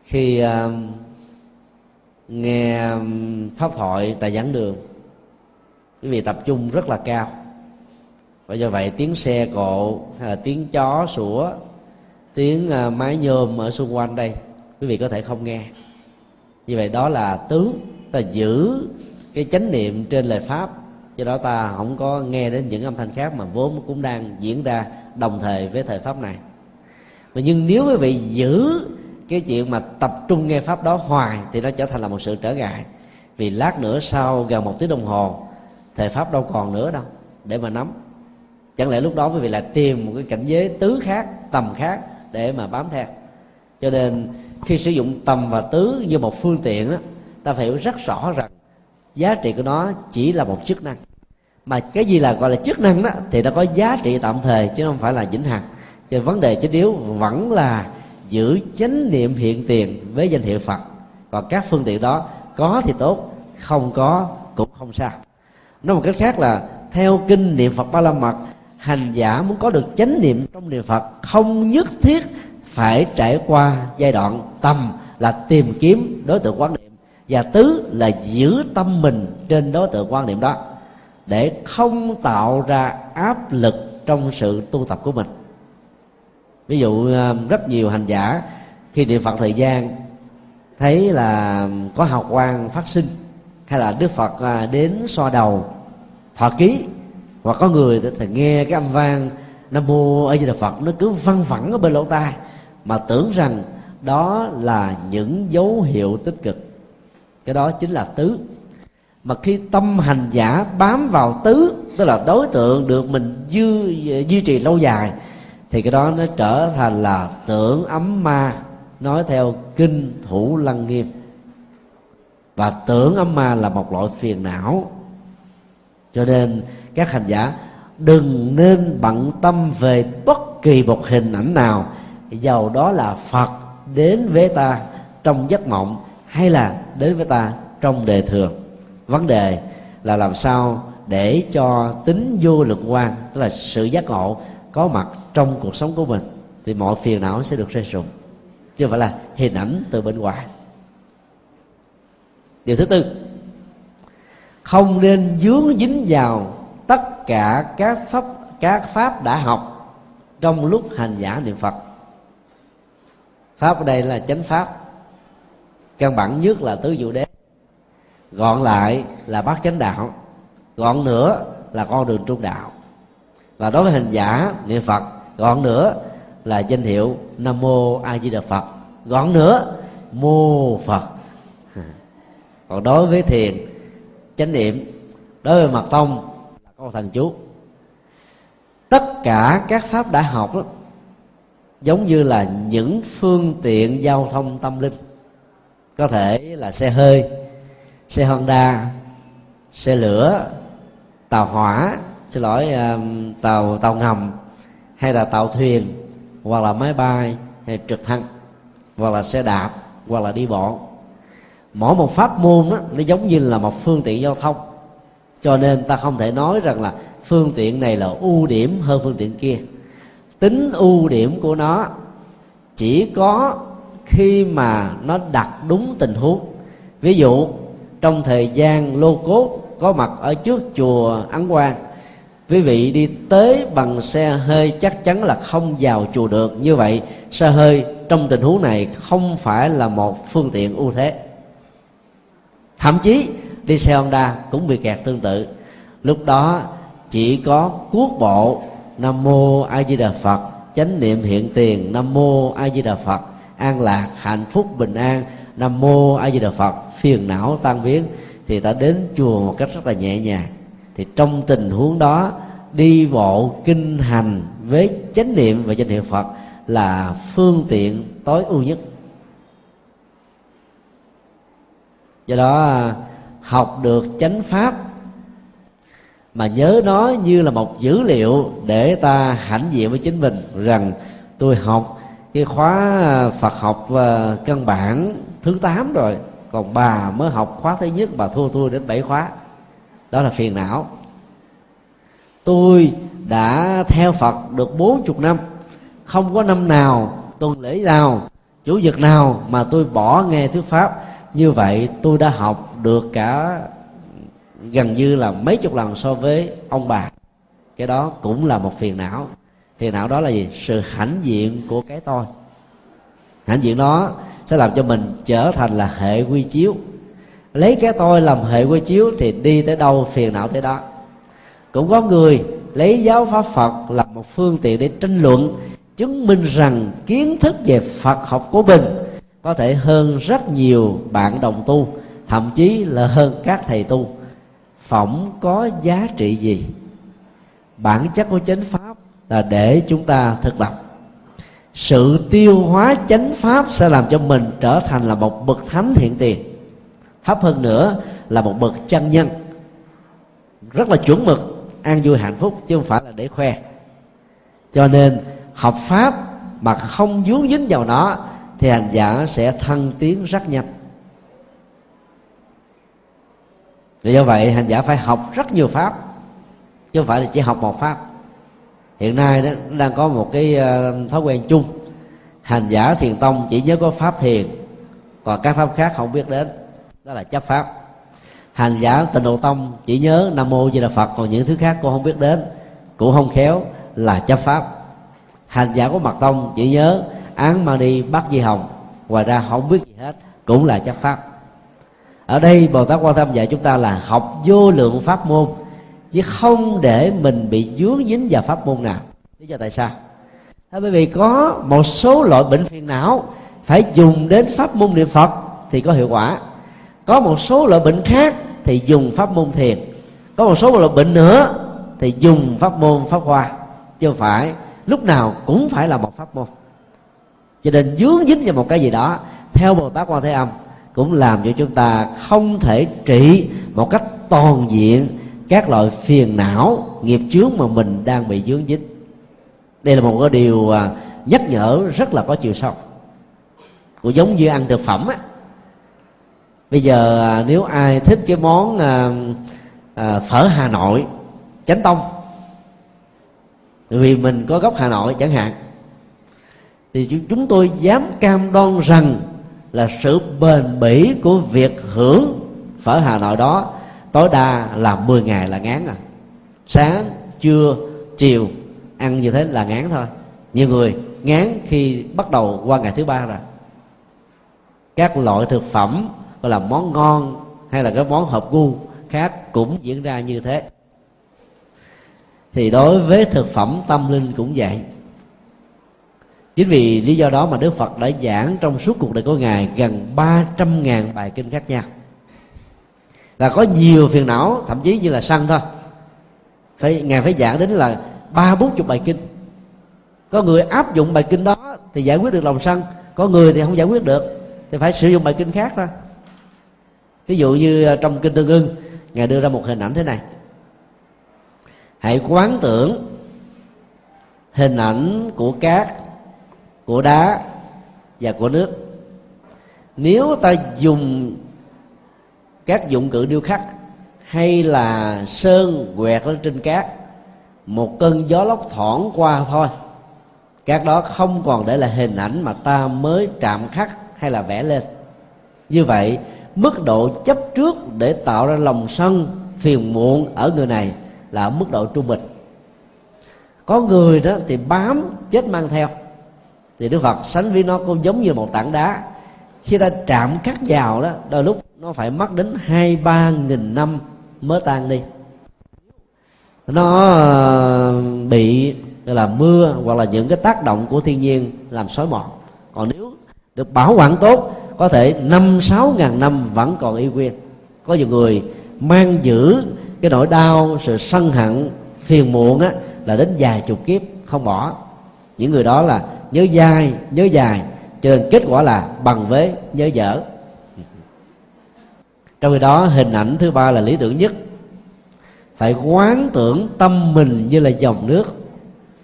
khi um, nghe um, pháp thoại tại giảng đường quý vị tập trung rất là cao. Và do vậy tiếng xe cộ hay là tiếng chó sủa tiếng à, uh, máy nhôm ở xung quanh đây quý vị có thể không nghe. Như vậy đó là tướng là giữ cái chánh niệm trên lời pháp do đó ta không có nghe đến những âm thanh khác mà vốn cũng đang diễn ra đồng thời với thời pháp này. Và nhưng nếu quý vị giữ cái chuyện mà tập trung nghe pháp đó hoài thì nó trở thành là một sự trở ngại. Vì lát nữa sau gần một tiếng đồng hồ thời pháp đâu còn nữa đâu để mà nắm. Chẳng lẽ lúc đó quý vị lại tìm một cái cảnh giới tứ khác tầm khác để mà bám theo. Cho nên khi sử dụng tầm và tứ như một phương tiện đó, ta phải hiểu rất rõ rằng giá trị của nó chỉ là một chức năng mà cái gì là gọi là chức năng đó, thì nó có giá trị tạm thời, chứ không phải là vĩnh hằng. Cho vấn đề chính yếu vẫn là giữ chánh niệm hiện tiền với danh hiệu phật. Và các phương tiện đó có thì tốt, không có cũng không sao. Nói một cách khác là, theo kinh niệm phật ba la mật, hành giả muốn có được chánh niệm trong niệm phật không nhất thiết phải trải qua giai đoạn tầm là tìm kiếm đối tượng quan niệm, và tứ là giữ tâm mình trên đối tượng quan niệm đó để không tạo ra áp lực trong sự tu tập của mình. Ví dụ à, rất nhiều hành giả khi niệm phật thời gian, thấy là có hào quang phát sinh, hay là đức phật à, đến so đầu, thọ ký, hoặc có người thì nghe cái âm vang nam mô a di đà phật, nó cứ văng vẳng ở bên lỗ tai, mà tưởng rằng đó là những dấu hiệu tích cực. Cái đó chính là tứ mà khi tâm hành giả bám vào tứ tức là đối tượng được mình duy, duy trì lâu dài thì cái đó nó trở thành là tưởng ấm ma nói theo kinh thủ lăng nghiêm. Và tưởng ấm ma là một loại phiền não. Cho nên các hành giả đừng nên bận tâm về bất kỳ một hình ảnh nào giàu đó là phật đến với ta trong giấc mộng hay là đến với ta trong đề thường vấn đề là làm sao để cho tính vô lực quan, tức là sự giác ngộ có mặt trong cuộc sống của mình, thì mọi phiền não sẽ được rơi rụng chứ không phải là hình ảnh từ bên ngoài. Điều thứ tư, không nên dướng dính vào tất cả các pháp các pháp đã học trong lúc hành giả niệm phật. Pháp ở đây là chánh pháp. Căn bản nhất là tứ diệu đế gọn lại là bát chánh đạo gọn nữa là con đường trung đạo. Và đối với hình giả niệm phật gọn nữa là danh hiệu nam mô a di đà phật gọn nữa mô phật. Còn đối với thiền chánh niệm đối với mật tông là câu thần chú. Tất cả các pháp đã học đó, giống như là những phương tiện giao thông tâm linh. Có thể là xe hơi xe honda xe lửa tàu hỏa xin lỗi um, tàu tàu ngầm hay là tàu thuyền hoặc là máy bay hay trực thăng hoặc là xe đạp hoặc là đi bộ. Mỗi một pháp môn đó, nó giống như là một phương tiện giao thông. Cho nên ta không thể nói rằng là phương tiện này là ưu điểm hơn phương tiện kia. Tính ưu điểm của nó chỉ có khi mà nó đặt đúng tình huống. Ví dụ trong thời gian lô cốt có mặt ở trước chùa ấn quang, quý vị đi tới bằng xe hơi chắc chắn là không vào chùa được. Như vậy, xe hơi trong tình huống này không phải là một phương tiện ưu thế. Thậm chí, đi xe honda cũng bị kẹt tương tự. Lúc đó, chỉ có cuốc bộ nam mô a di đà phật, chánh niệm hiện tiền nam mô a di đà phật, an lạc, hạnh phúc, bình an nam mô a di đà phật. Phiền não tan biến. Thì ta đến chùa một cách rất là nhẹ nhàng. Thì trong tình huống đó, đi bộ kinh hành với chánh niệm và danh hiệu phật là phương tiện tối ưu nhất. Do đó à, học được chánh pháp mà nhớ nó như là một dữ liệu để ta hãnh diện với chính mình rằng tôi học cái khóa à, Phật học à, căn bản thứ 8 rồi. Còn bà mới học khóa thứ nhất, bà thua tôi đến bảy khóa. Đó là phiền não. Tôi đã theo Phật được bốn chục năm. Không có năm nào, tuần lễ nào, chủ nhật nào mà tôi bỏ nghe thuyết pháp. Như vậy tôi đã học được cả gần như là mấy chục lần so với ông bà. Cái đó cũng là một phiền não. Phiền não đó là gì? Sự hãnh diện của cái tôi hãnh diện đó sẽ làm cho mình trở thành là hệ quy chiếu. Lấy cái tôi làm hệ quy chiếu thì đi tới đâu phiền não tới đó. Cũng có người lấy giáo pháp phật là một phương tiện để tranh luận, chứng minh rằng kiến thức về phật học của mình có thể hơn rất nhiều bạn đồng tu, thậm chí là hơn các thầy tu. Phỏng có giá trị gì? Bản chất của chánh pháp là để chúng ta thực tập sự tiêu hóa chánh pháp sẽ làm cho mình trở thành là một bậc thánh hiện tiền. Thấp hơn nữa là một bậc chân nhân. Rất là chuẩn mực, an vui hạnh phúc chứ không phải là để khoe. Cho nên, học pháp mà không dướng dính vào nó, thì hành giả sẽ thăng tiến rất nhanh. Vì do vậy, hành giả phải học rất nhiều pháp, chứ không phải là chỉ học một pháp hiện nay đó, đang có một cái ờ, thói quen chung. Hành giả thiền tông chỉ nhớ có pháp thiền, còn các pháp khác không biết đến. Đó là chấp pháp. Hành giả tịnh độ tông chỉ nhớ nam mô di đà phật, còn những thứ khác cô không biết đến. Cũng không khéo là chấp pháp. Hành giả của mật tông chỉ nhớ án ma đi bắt di hồng, ngoài ra không biết gì hết, cũng là chấp pháp. Ở đây bồ tát quan tâm dạy chúng ta là học vô lượng pháp môn chứ không để mình bị dướng dính vào pháp môn nào. Lý do tại sao? Thưa bởi vì có một số loại bệnh phiền não phải dùng đến pháp môn niệm phật thì có hiệu quả. Có một số loại bệnh khác thì dùng pháp môn thiền. Có một số loại bệnh nữa thì dùng pháp môn pháp hoa. Chứ không phải, lúc nào cũng phải là một pháp môn. Cho nên dướng dính vào một cái gì đó, theo bồ tát quan thế âm, cũng làm cho chúng ta không thể trị một cách toàn diện các loại phiền não nghiệp chướng mà mình đang bị dướng dính. Đây là một cái điều à, nhắc nhở rất là có chiều sâu. Cũng giống như ăn thực phẩm á. Bây giờ à, nếu ai thích cái món à, à, phở hà nội chánh tông vì mình có gốc hà nội chẳng hạn thì chúng tôi dám cam đoan rằng là sự bền bỉ của việc hưởng phở hà nội đó tối đa là 10 ngày là ngán à. Sáng, trưa, chiều, ăn như thế là ngán thôi. Nhiều người ngán khi bắt đầu qua ngày thứ ba rồi. Các loại thực phẩm gọi là món ngon hay là cái món hợp gu khác cũng diễn ra như thế. Thì đối với thực phẩm, tâm linh cũng vậy. Chính vì lý do đó mà đức phật đã giảng trong suốt cuộc đời của ngài gần 300.000 bài kinh khác nhau là có nhiều phiền não, thậm chí như là sân thôi. Phải, ngài phải giảng đến là ba bốn chục bài kinh. Có người áp dụng bài kinh đó thì giải quyết được lòng sân, có người thì không giải quyết được, thì phải sử dụng bài kinh khác thôi. Ví dụ như ờ, trong kinh tương ưng, ngài đưa ra một hình ảnh thế này. Hãy quán tưởng hình ảnh của cát, của đá và của nước. Nếu ta dùng các dụng cụ điêu khắc, hay là sơn quẹt lên trên cát, một cơn gió lốc thoảng qua thôi. Các đó không còn để là hình ảnh mà ta mới chạm khắc hay là vẽ lên. Như vậy, mức độ chấp trước để tạo ra lòng sân, phiền muộn ở người này là ở mức độ trung bình. Có người đó thì bám, chết mang theo. Thì đức phật sánh với nó cũng giống như một tảng đá khi ta chạm cắt vào đó, đôi lúc nó phải mất đến hai, ba nghìn năm mới tan đi. Nó ờ, bị là, mưa hoặc là những cái tác động của thiên nhiên làm xói mòn. Còn nếu được bảo quản tốt, có thể năm, sáu ngàn năm vẫn còn y nguyên. Có nhiều người mang giữ cái nỗi đau, sự sân hận, phiền muộn á, là đến vài chục kiếp không bỏ. Những người đó là nhớ dai, nhớ dài cho nên kết quả là bằng với nhớ dở. Trong khi đó, hình ảnh thứ ba là lý tưởng nhất. Phải quán tưởng tâm mình như là dòng nước.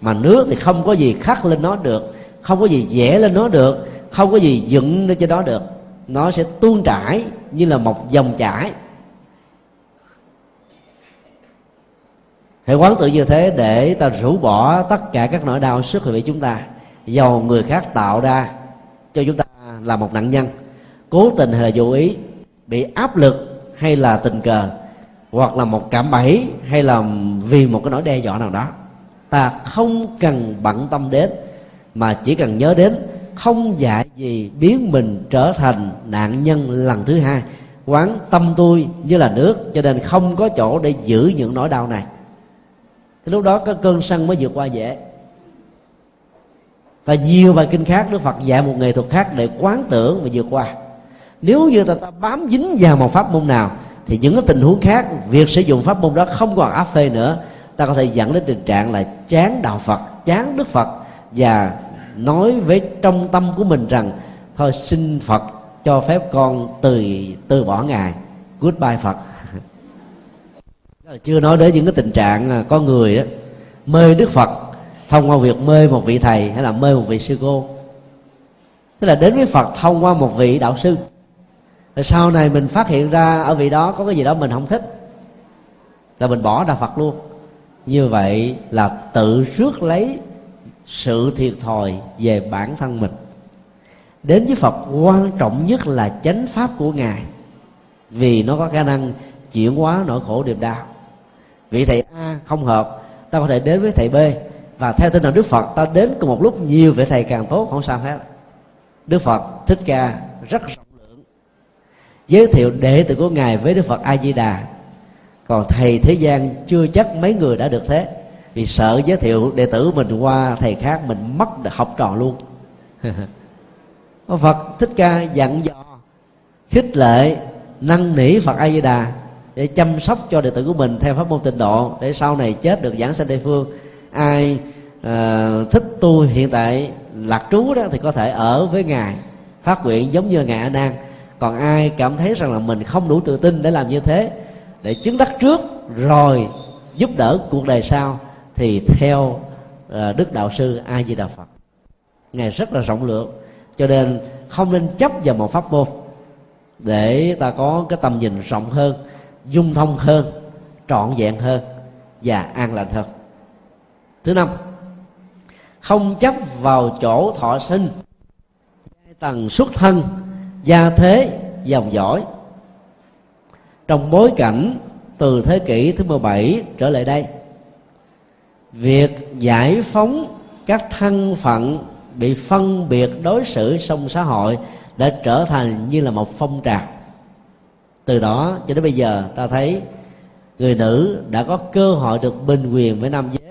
Mà nước thì không có gì khắc lên nó được, không có gì vẽ lên nó được, không có gì dựng lên cho nó được. Nó sẽ tuôn trải như là một dòng chảy. Hãy quán tự như thế để ta rũ bỏ tất cả các nỗi đau sức khỏe của chúng ta, do người khác tạo ra cho chúng ta là một nạn nhân. Cố tình hay là vô ý, bị áp lực hay là tình cờ, hoặc là một cảm bẫy hay là vì một cái nỗi đe dọa nào đó, ta không cần bận tâm đến, mà chỉ cần nhớ đến không dạy gì biến mình trở thành nạn nhân lần thứ hai. Quán tâm tôi như là nước, cho nên không có chỗ để giữ những nỗi đau này. Thì lúc đó cái cơn sân mới vượt qua dễ và nhiều bài kinh khác đức phật dạy một nghệ thuật khác để quán tưởng và vượt qua. Nếu như ta, ta bám dính vào một pháp môn nào thì những cái tình huống khác việc sử dụng pháp môn đó không còn áp phê nữa. Ta có thể dẫn đến tình trạng là chán đạo phật chán đức phật và nói với trong tâm của mình rằng thôi xin phật cho phép con từ từ bỏ ngài. Goodbye phật. (laughs) Chưa nói đến những cái tình trạng à, có người đó, mê đức phật thông qua việc mê một vị thầy hay là mê một vị sư cô. Tức là đến với phật thông qua một vị đạo sư. Rồi sau này mình phát hiện ra ở vị đó có cái gì đó mình không thích, là mình bỏ đạo phật luôn. Như vậy là tự rước lấy sự thiệt thòi về bản thân mình. Đến với phật, quan trọng nhất là chánh pháp của ngài. Vì nó có khả năng chuyển hóa nỗi khổ niềm đau. Vị thầy a không hợp, ta có thể đến với thầy b và theo tinh thần đức phật, ta đến cùng một lúc nhiều vị thầy càng tốt, không sao hết. Đức phật thích ca rất rộng lượng, giới thiệu đệ tử của ngài với đức phật a di đà còn thầy thế gian chưa chắc mấy người đã được thế, vì sợ giới thiệu đệ tử mình qua thầy khác mình mất học trò luôn. (laughs) Phật thích ca dặn dò, khích lệ, năn nỉ Phật A Di Đà để chăm sóc cho đệ tử của mình theo pháp môn tịnh độ để sau này chết được giảng sanh tây phương ai uh, thích tu hiện tại lạc trú đó thì có thể ở với ngài phát nguyện giống như ngài a nan còn ai cảm thấy rằng là mình không đủ tự tin để làm như thế để chứng đắc trước rồi giúp đỡ cuộc đời sau thì theo uh, đức đạo sư a di đà phật. Ngài rất là rộng lượng cho nên không nên chấp vào một pháp môn để ta có cái tầm nhìn rộng hơn dung thông hơn trọn vẹn hơn và an lành hơn thứ năm, không chấp vào chỗ thọ sinh. Tầng xuất thân, gia thế, dòng dõi. Trong bối cảnh từ thế kỷ thứ 17 trở lại đây, việc giải phóng các thân phận bị phân biệt đối xử trong xã hội đã trở thành như là một phong trào. Từ đó cho đến bây giờ, ta thấy người nữ đã có cơ hội được bình quyền với nam giới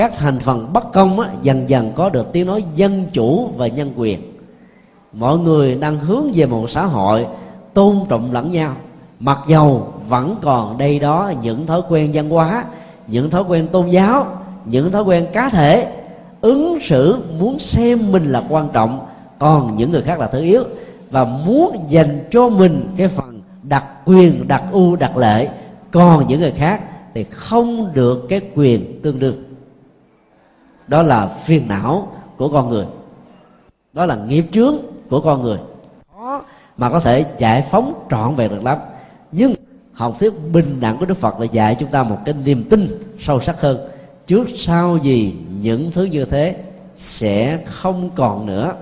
các thành phần bất công á, dần dần có được tiếng nói dân chủ và nhân quyền. Mọi người đang hướng về một xã hội tôn trọng lẫn nhau. Mặc dầu vẫn còn đây đó những thói quen văn hóa những thói quen tôn giáo những thói quen cá thể ứng xử muốn xem mình là quan trọng còn những người khác là thứ yếu. Và muốn dành cho mình cái phần đặc quyền đặc ưu đặc lệ còn những người khác thì không được cái quyền tương đương đó là phiền não của con người. Đó là nghiệp chướng của con người. Mà có thể giải phóng trọn vẹn được lắm. Nhưng học thuyết bình đẳng của đức phật là dạy chúng ta một cái niềm tin sâu sắc hơn. Trước sau gì những thứ như thế sẽ không còn nữa.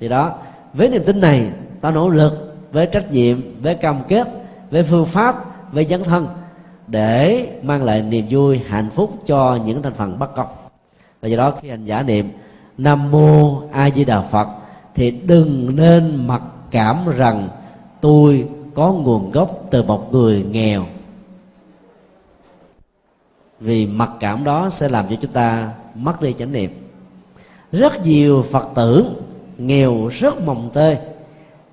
Thì đó với niềm tin này ta nỗ lực với trách nhiệm với cam kết với phương pháp với dấn thân để mang lại niềm vui hạnh phúc cho những thành phần bất công và do đó khi hành giả niệm, nam mô a di đà phật, thì đừng nên mặc cảm rằng tôi có nguồn gốc từ một người nghèo. Vì mặc cảm đó sẽ làm cho chúng ta mất đi chánh niệm. Rất nhiều phật tử nghèo rất mồng tơi,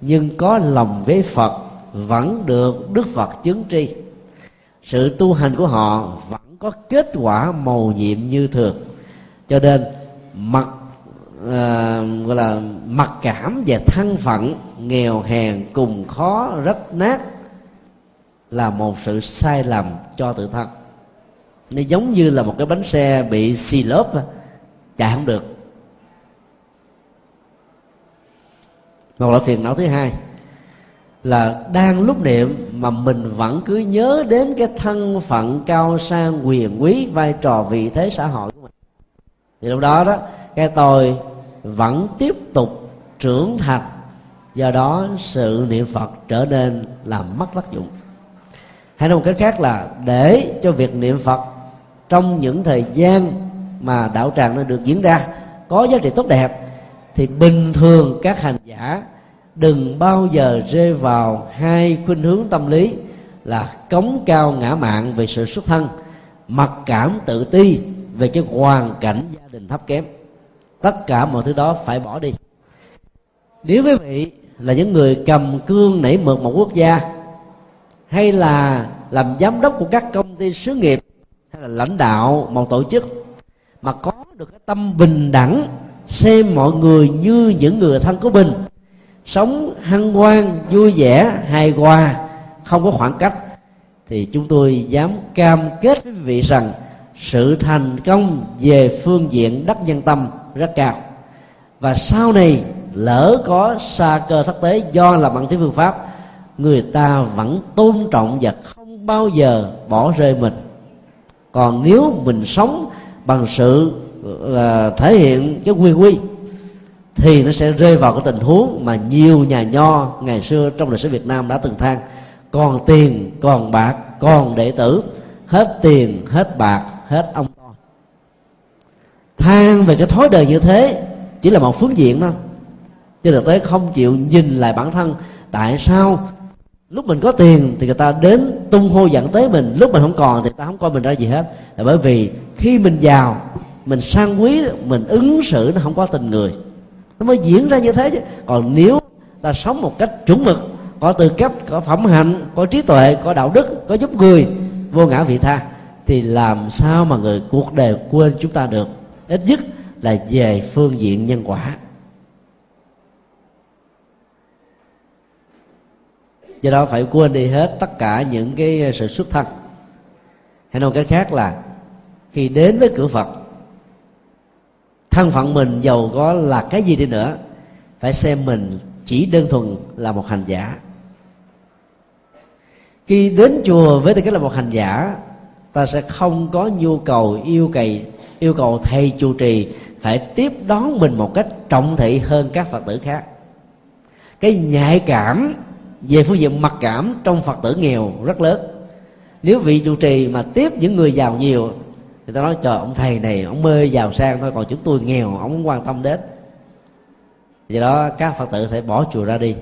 nhưng có lòng với phật vẫn được đức phật chứng tri. Sự tu hành của họ vẫn có kết quả màu nhiệm như thường cho nên mặc à, gọi là mặc cảm về thân phận nghèo hèn cùng khó rất nát là một sự sai lầm cho tự thân. Nó giống như là một cái bánh xe bị xì lốp chạy không được. Một loại phiền não thứ hai là đang lúc niệm mà mình vẫn cứ nhớ đến cái thân phận cao sang quyền quý vai trò vị thế xã hội thì lúc đó đó, cái tôi vẫn tiếp tục trưởng thành. Do đó, sự niệm phật trở nên làm mất tác dụng. Hay nói một cách khác là để cho việc niệm phật trong những thời gian mà đạo tràng nó được diễn ra có giá trị tốt đẹp, thì bình thường các hành giả đừng bao giờ rơi vào hai khuynh hướng tâm lý là cống cao ngã mạng về sự xuất thân, mặc cảm tự ti về cái hoàn cảnh gia đình thấp kém. Tất cả mọi thứ đó phải bỏ đi. Nếu quý vị là những người cầm cương nảy mượt một quốc gia, hay là làm giám đốc của các công ty xứ nghiệp, hay là lãnh đạo một tổ chức, mà có được cái tâm bình đẳng, xem mọi người như những người thân của mình, sống hân hoan, vui vẻ, hài hòa, không có khoảng cách, thì chúng tôi dám cam kết với quý vị rằng sự thành công về phương diện đắc nhân tâm rất cao. Và sau này lỡ có xa cơ thất tế do làm ăn thiếu phương pháp, người ta vẫn tôn trọng và không bao giờ bỏ rơi mình. Còn nếu mình sống bằng sự là thể hiện cái quy quy, thì nó sẽ rơi vào cái tình huống mà nhiều nhà nho ngày xưa trong lịch sử Việt Nam đã từng than, còn tiền, còn bạc, còn đệ tử, hết tiền, hết bạc hết ông to. Than về cái thói đời như thế chỉ là một phương diện thôi chứ thực tế không chịu nhìn lại bản thân. Tại sao? Lúc mình có tiền thì người ta đến tung hô dẫn tới mình. Lúc mình không còn thì ta không coi mình ra gì hết. Là bởi vì khi mình giàu, mình sang quý, mình ứng xử nó không có tình người. Nó mới diễn ra như thế chứ. Còn nếu ta sống một cách chuẩn mực, có tư cách, có phẩm hạnh, có trí tuệ, có đạo đức, có giúp người, vô ngã vị tha thì làm sao mà người cuộc đời quên chúng ta được? Ít nhất là về phương diện nhân quả. Do đó phải quên đi hết tất cả những cái sự xuất thân. Hay nói cách khác là, khi đến với cửa phật, thân phận mình giàu có là cái gì đi nữa, phải xem mình chỉ đơn thuần là một hành giả. Khi đến chùa với tư cách là một hành giả ta sẽ không có nhu cầu yêu cầu yêu cầu thầy chủ trì phải tiếp đón mình một cách trọng thị hơn các phật tử khác. Cái nhạy cảm về phương diện mặc cảm trong phật tử nghèo rất lớn. Nếu vị trụ trì mà tiếp những người giàu nhiều, thì ta nói chờ ông thầy này, ông mê giàu sang thôi, còn chúng tôi nghèo, ông không quan tâm đến. Do đó, các phật tử phải bỏ chùa ra đi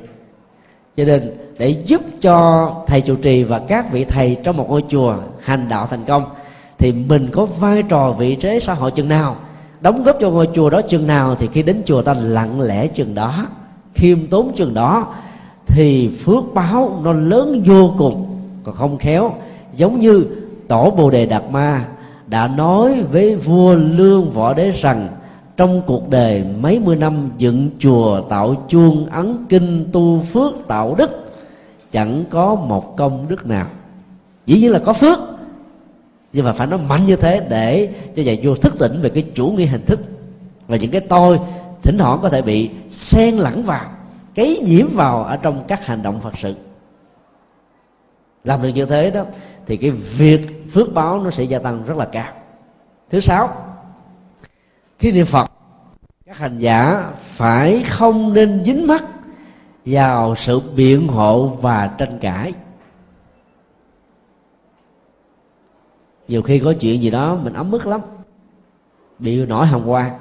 cho nên để giúp cho thầy trụ trì và các vị thầy trong một ngôi chùa hành đạo thành công, thì mình có vai trò vị trí xã hội chừng nào, đóng góp cho ngôi chùa đó chừng nào, thì khi đến chùa ta lặng lẽ chừng đó, khiêm tốn chừng đó, thì phước báo nó lớn vô cùng, còn không khéo, giống như tổ bồ đề đạt ma đã nói với vua lương võ đế rằng trong cuộc đời mấy mươi năm dựng chùa tạo chuông ấn kinh tu phước tạo đức, chẳng có một công đức nào. Dĩ nhiên là có phước, nhưng mà phải nói mạnh như thế để cho nhà vua thức tỉnh về cái chủ nghĩa hình thức. Và những cái tôi thỉnh thoảng có thể bị xen lẫn vào, cấy nhiễm vào ở trong các hành động phật sự. Làm được như thế đó, thì cái việc phước báo nó sẽ gia tăng rất là cao. Thứ sáu khi niệm phật, các hành giả phải không nên dính mắt vào sự biện hộ và tranh cãi. Nhiều khi có chuyện gì đó mình ấm ức lắm, bị nổi hồng qua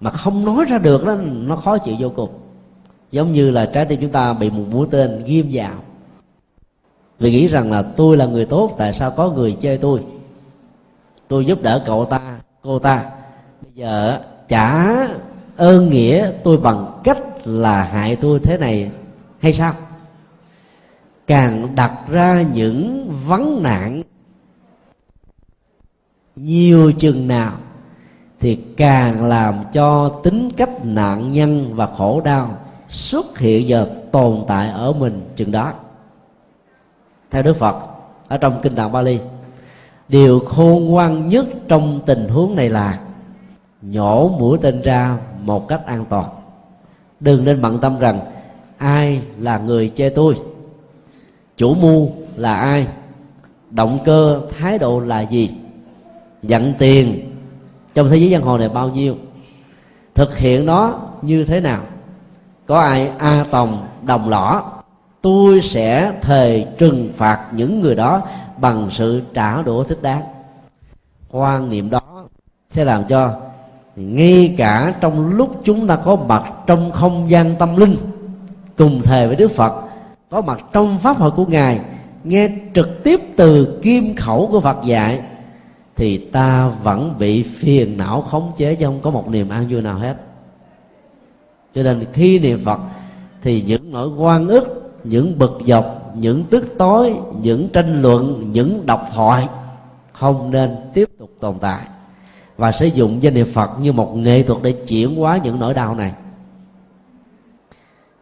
mà không nói ra được đó, nó khó chịu vô cùng. Giống như là trái tim chúng ta bị một mũi tên ghim vào. Vì nghĩ rằng là tôi là người tốt, tại sao có người chơi tôi? Tôi giúp đỡ cậu ta cô ta. Bây giờ trả ơn nghĩa tôi bằng cách là hại tôi thế này hay sao? Càng đặt ra những vấn nạn nhiều chừng nào thì càng làm cho tính cách nạn nhân và khổ đau xuất hiện và tồn tại ở mình chừng đó. Theo đức phật, ở trong kinh tạng bali điều khôn ngoan nhất trong tình huống này là nhổ mũi tên ra một cách an toàn. Đừng nên bận tâm rằng ai là người chê tôi. Chủ mưu là ai? Động cơ, thái độ là gì? Nhận tiền trong thế giới giang hồ này bao nhiêu? Thực hiện nó như thế nào? Có ai a tòng đồng lõ tôi sẽ thề trừng phạt những người đó bằng sự trả đũa thích đáng. Quan niệm đó sẽ làm cho ngay cả trong lúc chúng ta có mặt trong không gian tâm linh, cùng thề với đức phật, có mặt trong pháp hội của ngài, nghe trực tiếp từ kim khẩu của phật dạy, thì ta vẫn bị phiền não khống chế chứ không có một niềm an vui nào hết. Cho nên khi niệm phật, thì những nỗi quan ức, những bực dọc những tức tối, những tranh luận, những độc thoại không nên tiếp tục tồn tại và sử dụng danh niệm phật như một nghệ thuật để chuyển hóa những nỗi đau này.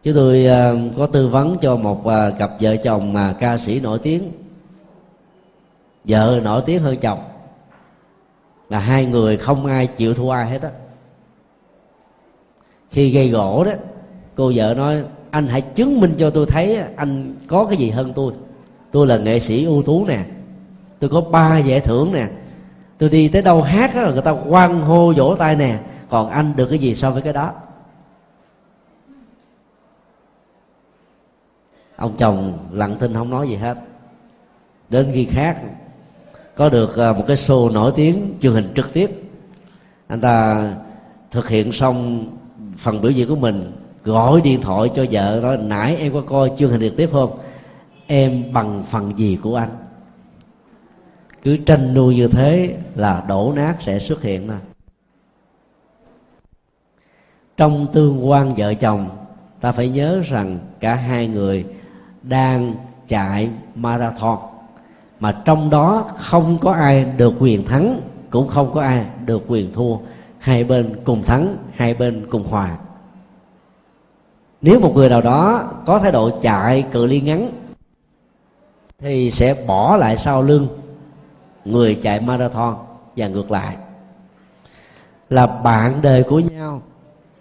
Chúng tôi ờ, có tư vấn cho một ờ, cặp vợ chồng mà ca sĩ nổi tiếng. Vợ nổi tiếng hơn chồng. Là hai người không ai chịu thua ai hết á. Khi gây gỗ đó, cô vợ nói anh hãy chứng minh cho tôi thấy anh có cái gì hơn tôi. Tôi là nghệ sĩ ưu tú nè. Tôi có ba giải thưởng nè. Tôi đi tới đâu hát đó, người ta quan hô vỗ tay nè. Còn anh được cái gì so với cái đó? Ông chồng lặng thinh không nói gì hết. Đến khi khác có được à, một cái show nổi tiếng truyền hình trực tiếp. Anh ta thực hiện xong phần biểu diễn của mình gọi điện thoại cho vợ nói, nãy em có coi chương trình trực tiếp không? Em bằng phần gì của anh? Cứ tranh nuôi như thế là đổ nát sẽ xuất hiện nè trong tương quan vợ chồng, ta phải nhớ rằng cả hai người đang chạy marathon. Mà trong đó không có ai được quyền thắng, cũng không có ai được quyền thua. Hai bên cùng thắng, hai bên cùng hòa nếu một người nào đó có thái độ chạy cự ly ngắn, thì sẽ bỏ lại sau lưng người chạy marathon và ngược lại. Là bạn đời của nhau.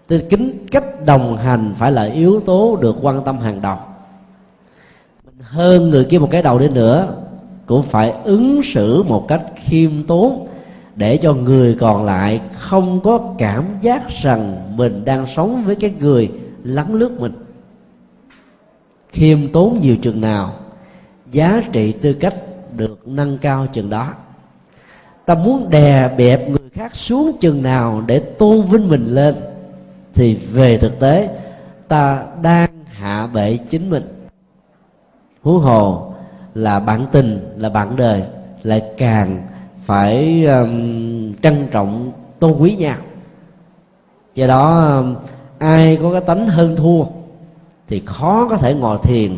Thì kính cách đồng hành phải là yếu tố được quan tâm hàng đầu. Mình hơn người kia một cái đầu đi nữa, cũng phải ứng xử một cách khiêm tốn để cho người còn lại không có cảm giác rằng mình đang sống với cái người lắng lướt mình. Khiêm tốn nhiều chừng nào giá trị tư cách được nâng cao chừng đó. Ta muốn đè bẹp người khác xuống chừng nào để tôn vinh mình lên thì về thực tế ta đang hạ bệ chính mình. Huống hồ là bạn tình là bạn đời lại càng phải um, trân trọng tôn quý nhau. Do đó um, ai có cái tánh hơn thua, thì khó có thể ngồi thiền,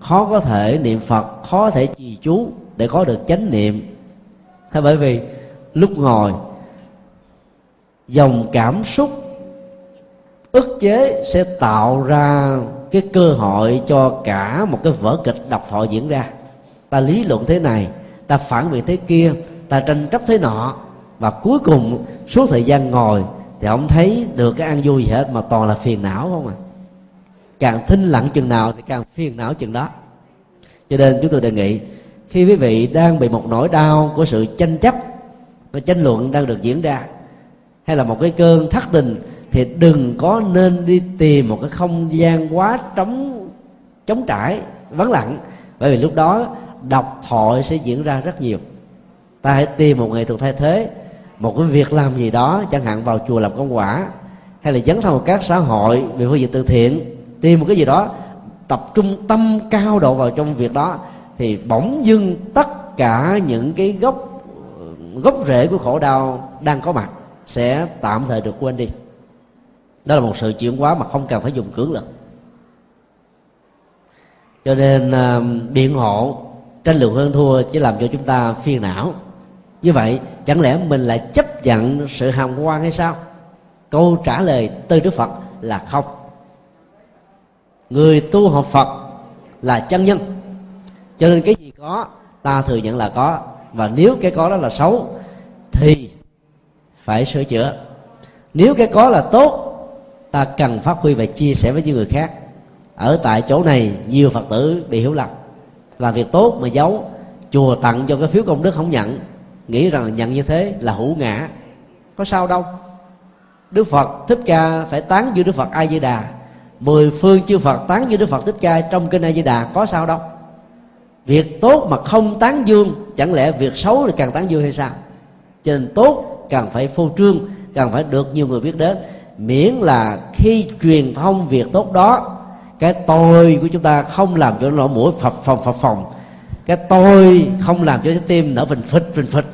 khó có thể niệm phật, khó có thể trì chú để có được chánh niệm. Hay bởi vì lúc ngồi, dòng cảm xúc ức chế sẽ tạo ra cái cơ hội cho cả một cái vở kịch độc thoại diễn ra. Ta lý luận thế này, ta phản biện thế kia, ta tranh chấp thế nọ, và cuối cùng, suốt thời gian ngồi thì không thấy được cái an vui gì hết, mà toàn là phiền não không à? Càng thinh lặng chừng nào thì càng phiền não chừng đó. Cho nên chúng tôi đề nghị, khi quý vị đang bị một nỗi đau của sự tranh chấp và tranh luận đang được diễn ra, hay là một cái cơn thất tình, thì đừng có nên đi tìm một cái không gian quá trống trống trải, vắng lặng. Bởi vì lúc đó độc thoại sẽ diễn ra rất nhiều. Ta hãy tìm một nghệ thuật thay thế một cái việc làm gì đó chẳng hạn vào chùa làm công quả hay là dấn thân vào các xã hội về phương diện từ thiện tìm một cái gì đó tập trung tâm cao độ vào trong việc đó thì bỗng dưng tất cả những cái gốc gốc rễ của khổ đau đang có mặt sẽ tạm thời được quên đi. Đó là một sự chuyển hóa mà không cần phải dùng cưỡng lực. Cho nên uh, biện hộ tranh luận hơn thua chỉ làm cho chúng ta phiền não như vậy, chẳng lẽ mình lại chấp nhận sự hàm quan hay sao? Câu trả lời từ đức phật là không. Người tu học phật là chân nhân. Cho nên cái gì có, ta thừa nhận là có. Và nếu cái có đó là xấu, thì phải sửa chữa. Nếu cái có là tốt, ta cần phát huy và chia sẻ với những người khác. Ở tại chỗ này, nhiều phật tử bị hiểu lầm. Làm việc tốt mà giấu, chùa tặng cho cái phiếu công đức không nhận nghĩ rằng nhận như thế là hữu ngã. Có sao đâu. Đức phật thích ca phải tán dương đức phật a di đà mười phương chư phật tán dương đức phật thích ca trong kinh a di đà có sao đâu. Việc tốt mà không tán dương, chẳng lẽ việc xấu thì càng tán dương hay sao? Cho nên tốt càng phải phô trương, càng phải được nhiều người biết đến. Miễn là khi truyền thông việc tốt đó, cái tôi của chúng ta không làm cho nó mũi phập phòng phập phòng cái tôi không làm cho trái tim nở phình phịch phình phịch.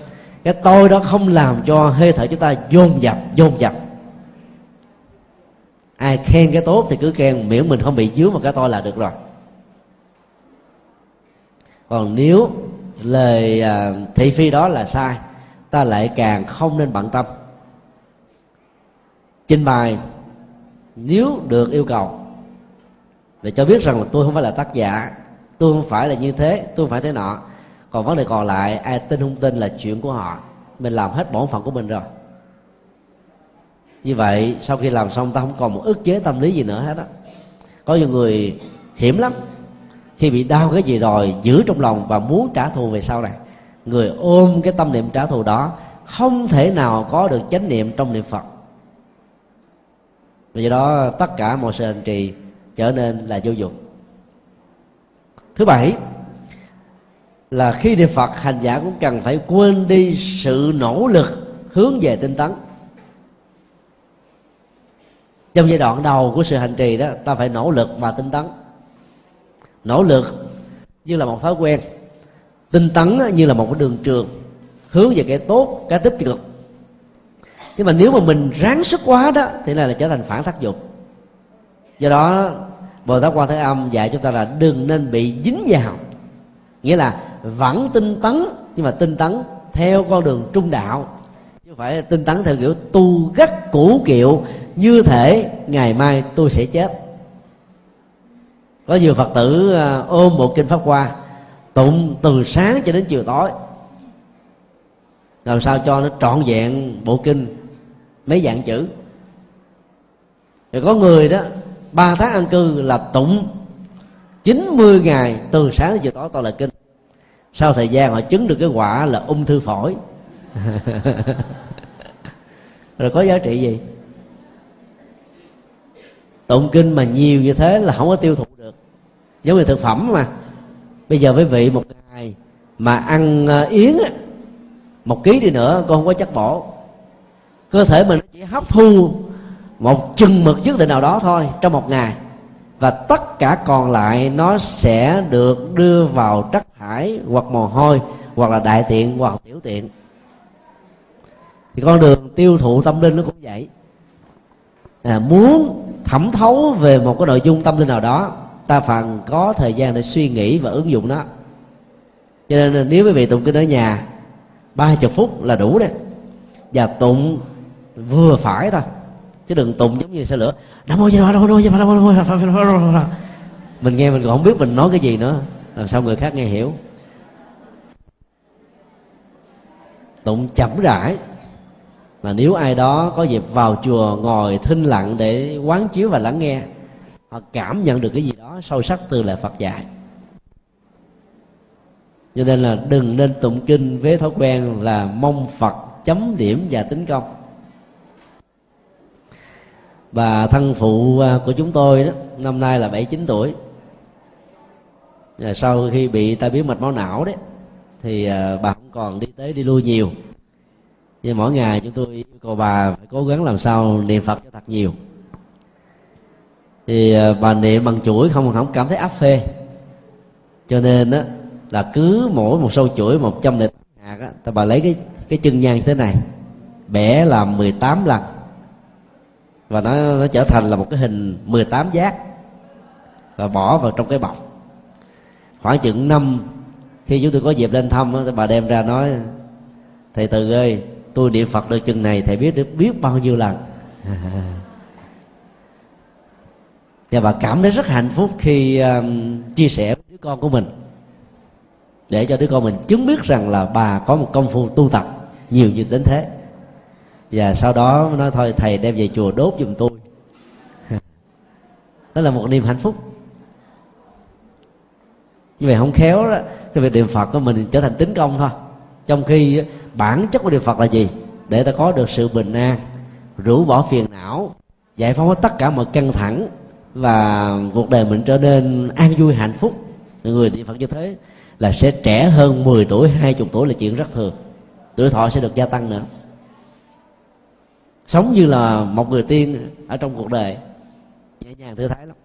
Cái tôi đó không làm cho hơi thở chúng ta dồn dập dồn dập. Ai khen cái tốt thì cứ khen, miễn mình không bị dướng vào cái tôi là được rồi. Còn nếu lời à, thị phi đó là sai, ta lại càng không nên bận tâm. Trình bày, nếu được yêu cầu, để cho biết rằng là tôi không phải là tác giả tôi không phải là như thế, tôi không phải thế nọ. Còn vấn đề còn lại, ai tin không tin là chuyện của họ. Mình làm hết bổn phận của mình rồi. Như vậy, sau khi làm xong, ta không còn một ức chế tâm lý gì nữa hết á. Có nhiều người hiểm lắm. Khi bị đau cái gì rồi, giữ trong lòng và muốn trả thù về sau này. Người ôm cái tâm niệm trả thù đó, không thể nào có được chánh niệm trong niệm phật. Vì đó, tất cả mọi sự hành trì trở nên là vô dụng thứ bảy là khi niệm phật hành giả cũng cần phải quên đi sự nỗ lực hướng về tinh tấn. Trong giai đoạn đầu của sự hành trì đó, ta phải nỗ lực mà tinh tấn. Nỗ lực như là một thói quen, tinh tấn như là một cái đường trường, hướng về cái tốt, cái tích cực. Nhưng mà nếu mà mình ráng sức quá đó, thì này là trở thành phản tác dụng. Do đó bồ tát quan thế âm dạy chúng ta là đừng nên bị dính vào. Nghĩa là vẫn tinh tấn, nhưng mà tinh tấn theo con đường trung đạo. Chứ phải tinh tấn theo kiểu tu gắt cũ kiệu, như thể ngày mai tôi sẽ chết. Có nhiều phật tử à, ôm một kinh pháp hoa, tụng từ sáng cho đến chiều tối. Làm sao cho nó trọn vẹn bộ kinh, mấy dạng chữ. Rồi có người đó ba tháng ăn cư là tụng. 90 ngày từ sáng đến chiều tối tôi là kinh. Sau thời gian họ chứng được cái quả là ung thư phổi. (laughs) Rồi có giá trị gì? Tụng kinh mà nhiều như thế là không có tiêu thụ được. Giống như thực phẩm mà. Bây giờ với vị một ngày mà ăn ờ, yến một ký đi nữa, con không có chất bổ. Cơ thể mình chỉ hấp thu một chừng mực nhất định nào đó thôi trong một ngày. Và tất cả còn lại nó sẽ được đưa vào trắc thải hoặc mồ hôi hoặc là đại tiện hoặc tiểu tiện. Thì con đường tiêu thụ tâm linh nó cũng vậy. À, muốn thẩm thấu về một cái nội dung tâm linh nào đó ta phần có thời gian để suy nghĩ và ứng dụng nó. Cho nên nếu quý vị tụng kinh ở nhà ba chục phút là đủ đấy. Và tụng vừa phải thôi chứ đừng tụng giống như xe lửa. Nam mô di đà nam mô di đà nam mô di đà mình nghe mình còn không biết mình nói cái gì nữa. Làm sao người khác nghe hiểu? Tụng chậm rãi. Mà nếu ai đó có dịp vào chùa ngồi thinh lặng để quán chiếu và lắng nghe, họ cảm nhận được cái gì đó sâu sắc từ lời Phật dạy. Cho nên là đừng nên tụng kinh với thói quen là mong Phật chấm điểm và tính công và thân phụ à, của chúng tôi đó, năm nay là 79 tuổi. Và sau khi bị tai biến mạch máu não đấy, thì à, bà không còn đi tới đi lui nhiều. Nhưng mỗi ngày chúng tôi yêu cầu bà phải cố gắng làm sao niệm phật cho thật nhiều. Thì à, bà niệm bằng chuỗi không không cảm thấy áp phê. Cho nên đó là cứ mỗi một sâu chuỗi một trăm lẻ hạt á bà lấy cái cái chân nhang như thế này, bẻ làm 18 lần và nó nó trở thành là một cái hình 18 giác. Và bỏ vào trong cái bọc. Khoảng chừng năm khi chúng tôi có dịp lên thăm thì bà đem ra nói thầy từ ơi tôi niệm phật được chừng này thầy biết được biết bao nhiêu lần. (laughs) Và bà cảm thấy rất hạnh phúc khi um, chia sẻ với đứa con của mình. Để cho đứa con mình chứng biết rằng là bà có một công phu tu tập nhiều như đến thế và sau đó nói, thôi, thầy đem về chùa đốt giùm tôi. (laughs) Đó là một niềm hạnh phúc. Như vậy không khéo đó, cái việc niệm phật của mình trở thành tính công thôi. Trong khi bản chất của niệm phật là gì? Để ta có được sự bình an, rũ bỏ phiền não, giải phóng tất cả mọi căng thẳng và cuộc đời mình trở nên an vui, hạnh phúc. Người niệm phật như thế là sẽ trẻ hơn 10 tuổi 20 tuổi là chuyện rất thường. Tuổi thọ sẽ được gia tăng nữa sống như là một người tiên ở trong cuộc đời. Nhẹ nhàng thư thái lắm.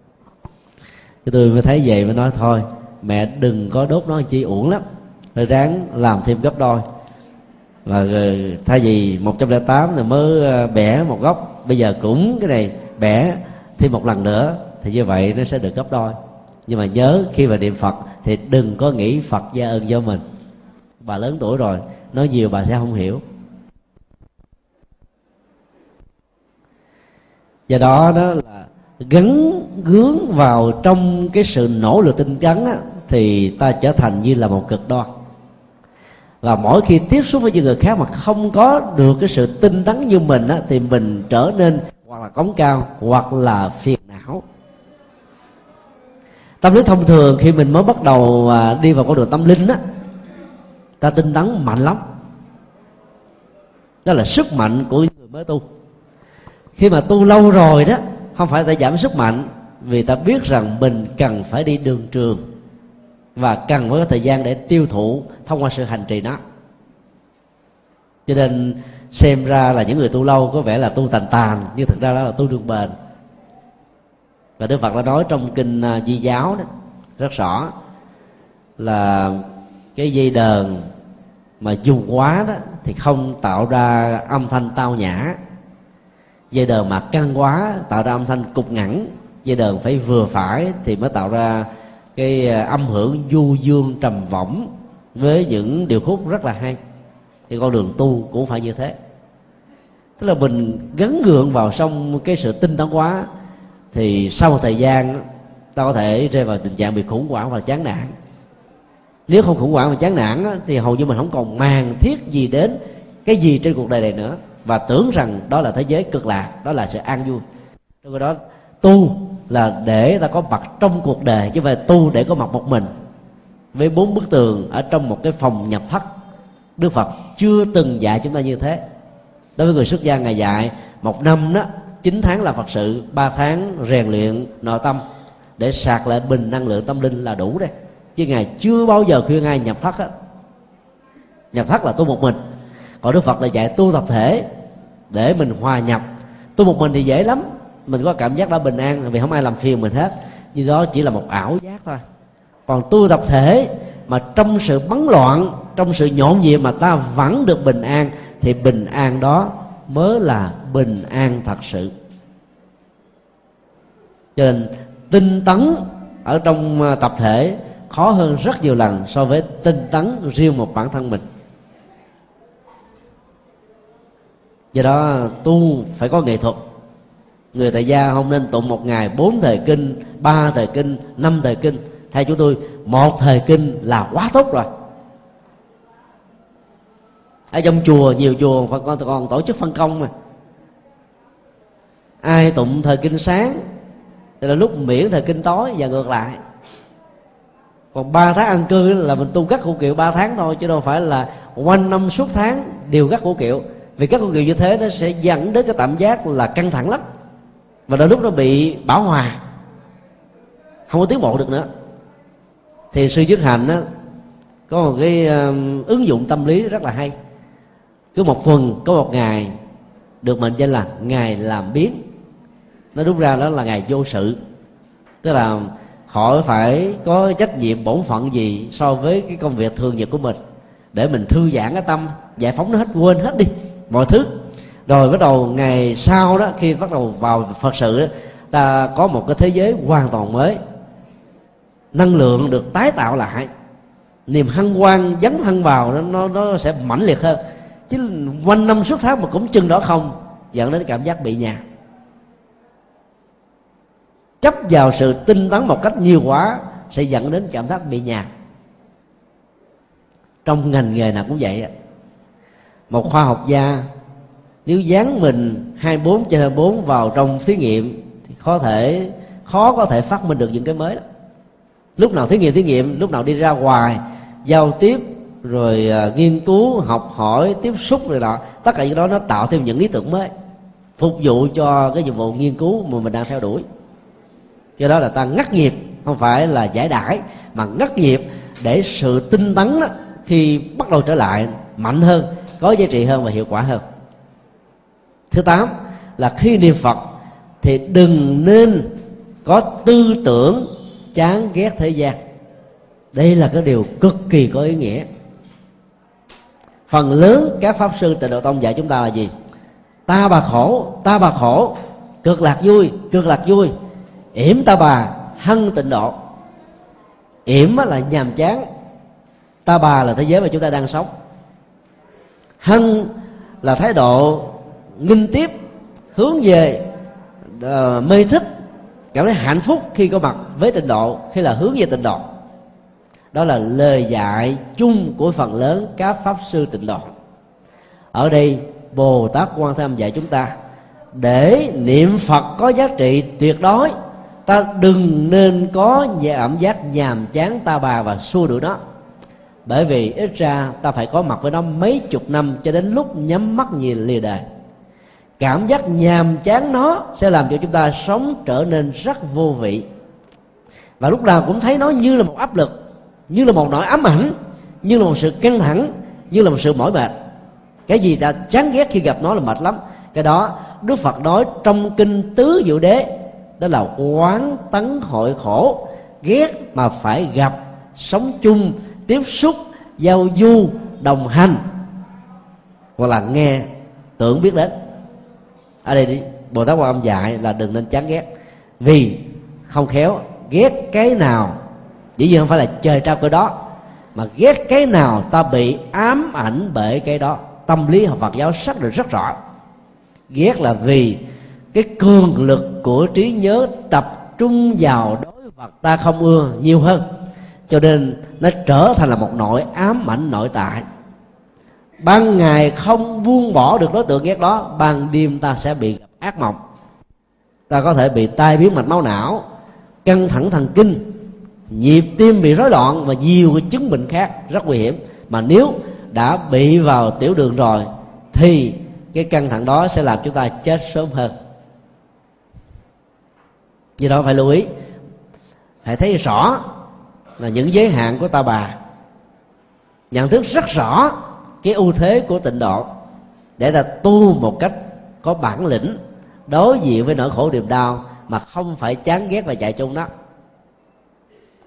Cái tôi mới thấy vậy mới nói thôi, mẹ đừng có đốt nó chi uổng lắm. Rồi ráng làm thêm gấp đôi. Và ờ, thay vì 108 là mới ờ, bẻ một góc, bây giờ cũng cái này bẻ thêm một lần nữa, thì như vậy nó sẽ được gấp đôi. Nhưng mà nhớ khi mà niệm phật thì đừng có nghĩ phật gia ơn cho mình. Bà lớn tuổi rồi, nói nhiều bà sẽ không hiểu. Do đó đó là gắn gướng vào trong cái sự nỗ lực tinh tấn á, thì ta trở thành như là một cực đoan. Và mỗi khi tiếp xúc với những người khác mà không có được cái sự tinh tấn như mình á, thì mình trở nên hoặc là cống cao hoặc là phiền não. Tâm lý thông thường khi mình mới bắt đầu à, đi vào con đường tâm linh á ta tinh tấn mạnh lắm. Đó là sức mạnh của người mới tu khi mà tu lâu rồi đó, không phải ta giảm sức mạnh, vì ta biết rằng mình cần phải đi đường trường và cần phải có thời gian để tiêu thụ thông qua sự hành trì đó cho nên xem ra là những người tu lâu có vẻ là tu tàn tàn, nhưng thực ra đó là tu đường bền. Và đức phật đã nói trong kinh à, di giáo đó, rất rõ là cái dây đờn mà dùng quá đó thì không tạo ra âm thanh tao nhã dây đờn mà căng quá, tạo ra âm thanh cục ngẳng. Dây đờn phải vừa phải thì mới tạo ra cái ờ, âm hưởng du dương trầm võng với những điều khúc rất là hay. Thì con đường tu cũng phải như thế. Tức là mình gắn gượng vào xong cái sự tinh tấn quá, thì sau một thời gian, ta có thể rơi vào tình trạng bị khủng hoảng và chán nản. Nếu không khủng hoảng và chán nản thì hầu như mình không còn màng thiết gì đến cái gì trên cuộc đời này nữa và tưởng rằng đó là thế giới cực lạc đó là sự an vui. Trong đó, tu là để ta có mặt trong cuộc đời, chứ về tu để có mặt một mình. Với bốn bức tường ở trong một cái phòng nhập thất, đức phật chưa từng dạy chúng ta như thế. Đối với người xuất gia ngày dạy, một năm đó 9 tháng là phật sự 3 tháng rèn luyện nội tâm, để sạc lại bình năng lượng tâm linh là đủ đấy. Chứ ngài chưa bao giờ khuyên ai nhập thất á. Nhập thất là tu một mình. Còn đức phật là dạy tu tập thể để mình hòa nhập. Tu một mình thì dễ lắm. Mình có cảm giác đã bình an, vì không ai làm phiền mình hết. Như đó chỉ là một ảo giác thôi. Còn tu tập thể mà trong sự bấn loạn, trong sự nhộn nhịp mà ta vẫn được bình an, thì bình an đó mới là bình an thật sự. Cho nên tinh tấn ở trong à, tập thể khó hơn rất nhiều lần so với tinh tấn riêng một bản thân mình. Do đó tu phải có nghệ thuật. Người tại gia không nên tụng một ngày bốn thời kinh ba thời kinh năm thời kinh. Theo chúng tôi một thời kinh là quá tốt rồi. Ở trong chùa nhiều chùa phải còn, còn tổ chức phân công mà. Ai tụng thời kinh sáng thì là lúc miễn thời kinh tối và ngược lại. Còn ba tháng ăn cư là mình tu gắt khổ kiệu ba tháng thôi chứ đâu phải là quanh năm suốt tháng đều gắt khổ kiệu vì các công việc như thế nó sẽ dẫn đến cái cảm giác là căng thẳng lắm. Và đôi lúc nó bị bảo hòa. Không có tiến bộ được nữa. Thì sư dứt hạnh đó, có một cái um, ứng dụng tâm lý rất là hay. Cứ một tuần có một ngày được mệnh danh là ngày làm biến. Nó đúng ra đó là ngày vô sự. Tức là khỏi phải có trách nhiệm bổn phận gì so với cái công việc thường nhật của mình. Để mình thư giãn cái tâm giải phóng nó hết quên hết đi mọi thứ. Rồi bắt đầu ngày sau đó khi bắt đầu vào phật sự ta có một cái thế giới hoàn toàn mới. Năng lượng được tái tạo lại. Niềm hăng hoan dấn thân vào nó nó, nó sẽ mãnh liệt hơn. Chứ quanh năm suốt tháng mà cũng chừng đó không dẫn đến cảm giác bị nhà. chấp vào sự tinh tấn một cách nhiều quá sẽ dẫn đến cảm giác bị nhạt. Trong ngành nghề nào cũng vậy một khoa học gia. Nếu dán mình 24 trên 24 vào trong thí nghiệm thì có thể khó có thể phát minh được những cái mới đó. Lúc nào thí nghiệm thí nghiệm lúc nào đi ra ngoài giao tiếp rồi uh, nghiên cứu học hỏi tiếp xúc rồi đó tất cả những đó nó tạo thêm những ý tưởng mới phục vụ cho cái nhiệm vụ nghiên cứu mà mình đang theo đuổi. Do đó là ta ngắt nhịp không phải là giải đãi mà ngắt nhịp để sự tinh tấn đó, khi bắt đầu trở lại mạnh hơn có giá trị hơn và hiệu quả hơn. Thứ tám là khi niệm phật thì đừng nên có tư tưởng chán ghét thế gian. Đây là cái điều cực kỳ có ý nghĩa. Phần lớn các pháp sư tịnh độ tông dạy chúng ta là gì? Ta bà khổ, ta bà khổ, cực lạc vui, cực lạc vui. Yểm ta bà hân tịnh độ. Yểm là nhàm chán. Ta bà là thế giới mà chúng ta đang sống hân là thái độ nghinh tiếp hướng về uh, mê thích cảm thấy hạnh phúc khi có mặt với tịnh độ khi là hướng về tịnh độ. Đó là lời dạy chung của phần lớn các pháp sư tịnh độ. Ở đây bồ tát quan Tham dạy chúng ta để niệm phật có giá trị tuyệt đối ta đừng nên có cảm giác nhàm chán ta bà và xua đuổi nó bởi vì ít ra ta phải có mặt với nó mấy chục năm cho đến lúc nhắm mắt nhìn lìa đời. Cảm giác nhàm chán nó sẽ làm cho chúng ta sống trở nên rất vô vị. Và lúc nào cũng thấy nó như là một áp lực, như là một nỗi ám ảnh, như là một sự căng thẳng, như là một sự mỏi mệt. Cái gì ta chán ghét khi gặp nó là mệt lắm. Cái đó, đức phật nói trong kinh tứ diệu đế, đó là quán tấn hội khổ, ghét mà phải gặp, sống chung tiếp xúc, giao du, đồng hành. Hoặc là nghe tưởng biết đến. Ở đây đi, bồ tát quan âm dạy là đừng nên chán ghét. Vì không khéo ghét cái nào. Dĩ nhiên không phải là trời trao cái đó, mà ghét cái nào ta bị ám ảnh bởi cái đó. Tâm lý học Phật giáo xác định rất rõ. Ghét là vì cái cường lực của trí nhớ tập trung vào đối vật ta không ưa nhiều hơn cho nên nó trở thành là một nỗi ám ảnh nội tại. Ban ngày không buông bỏ được đối tượng ghét đó, ban đêm ta sẽ bị ác mộng. Ta có thể bị tai biến mạch máu não, căng thẳng thần kinh, nhịp tim bị rối loạn và nhiều cái chứng bệnh khác rất nguy hiểm. Mà nếu đã bị vào tiểu đường rồi, thì cái căng thẳng đó sẽ làm chúng ta chết sớm hơn. Do đó phải lưu ý. Hãy thấy rõ là những giới hạn của ta bà. Nhận thức rất rõ cái ưu thế của tịnh độ để ta tu một cách có bản lĩnh đối diện với nỗi khổ niềm đau mà không phải chán ghét và chạy trốn đó.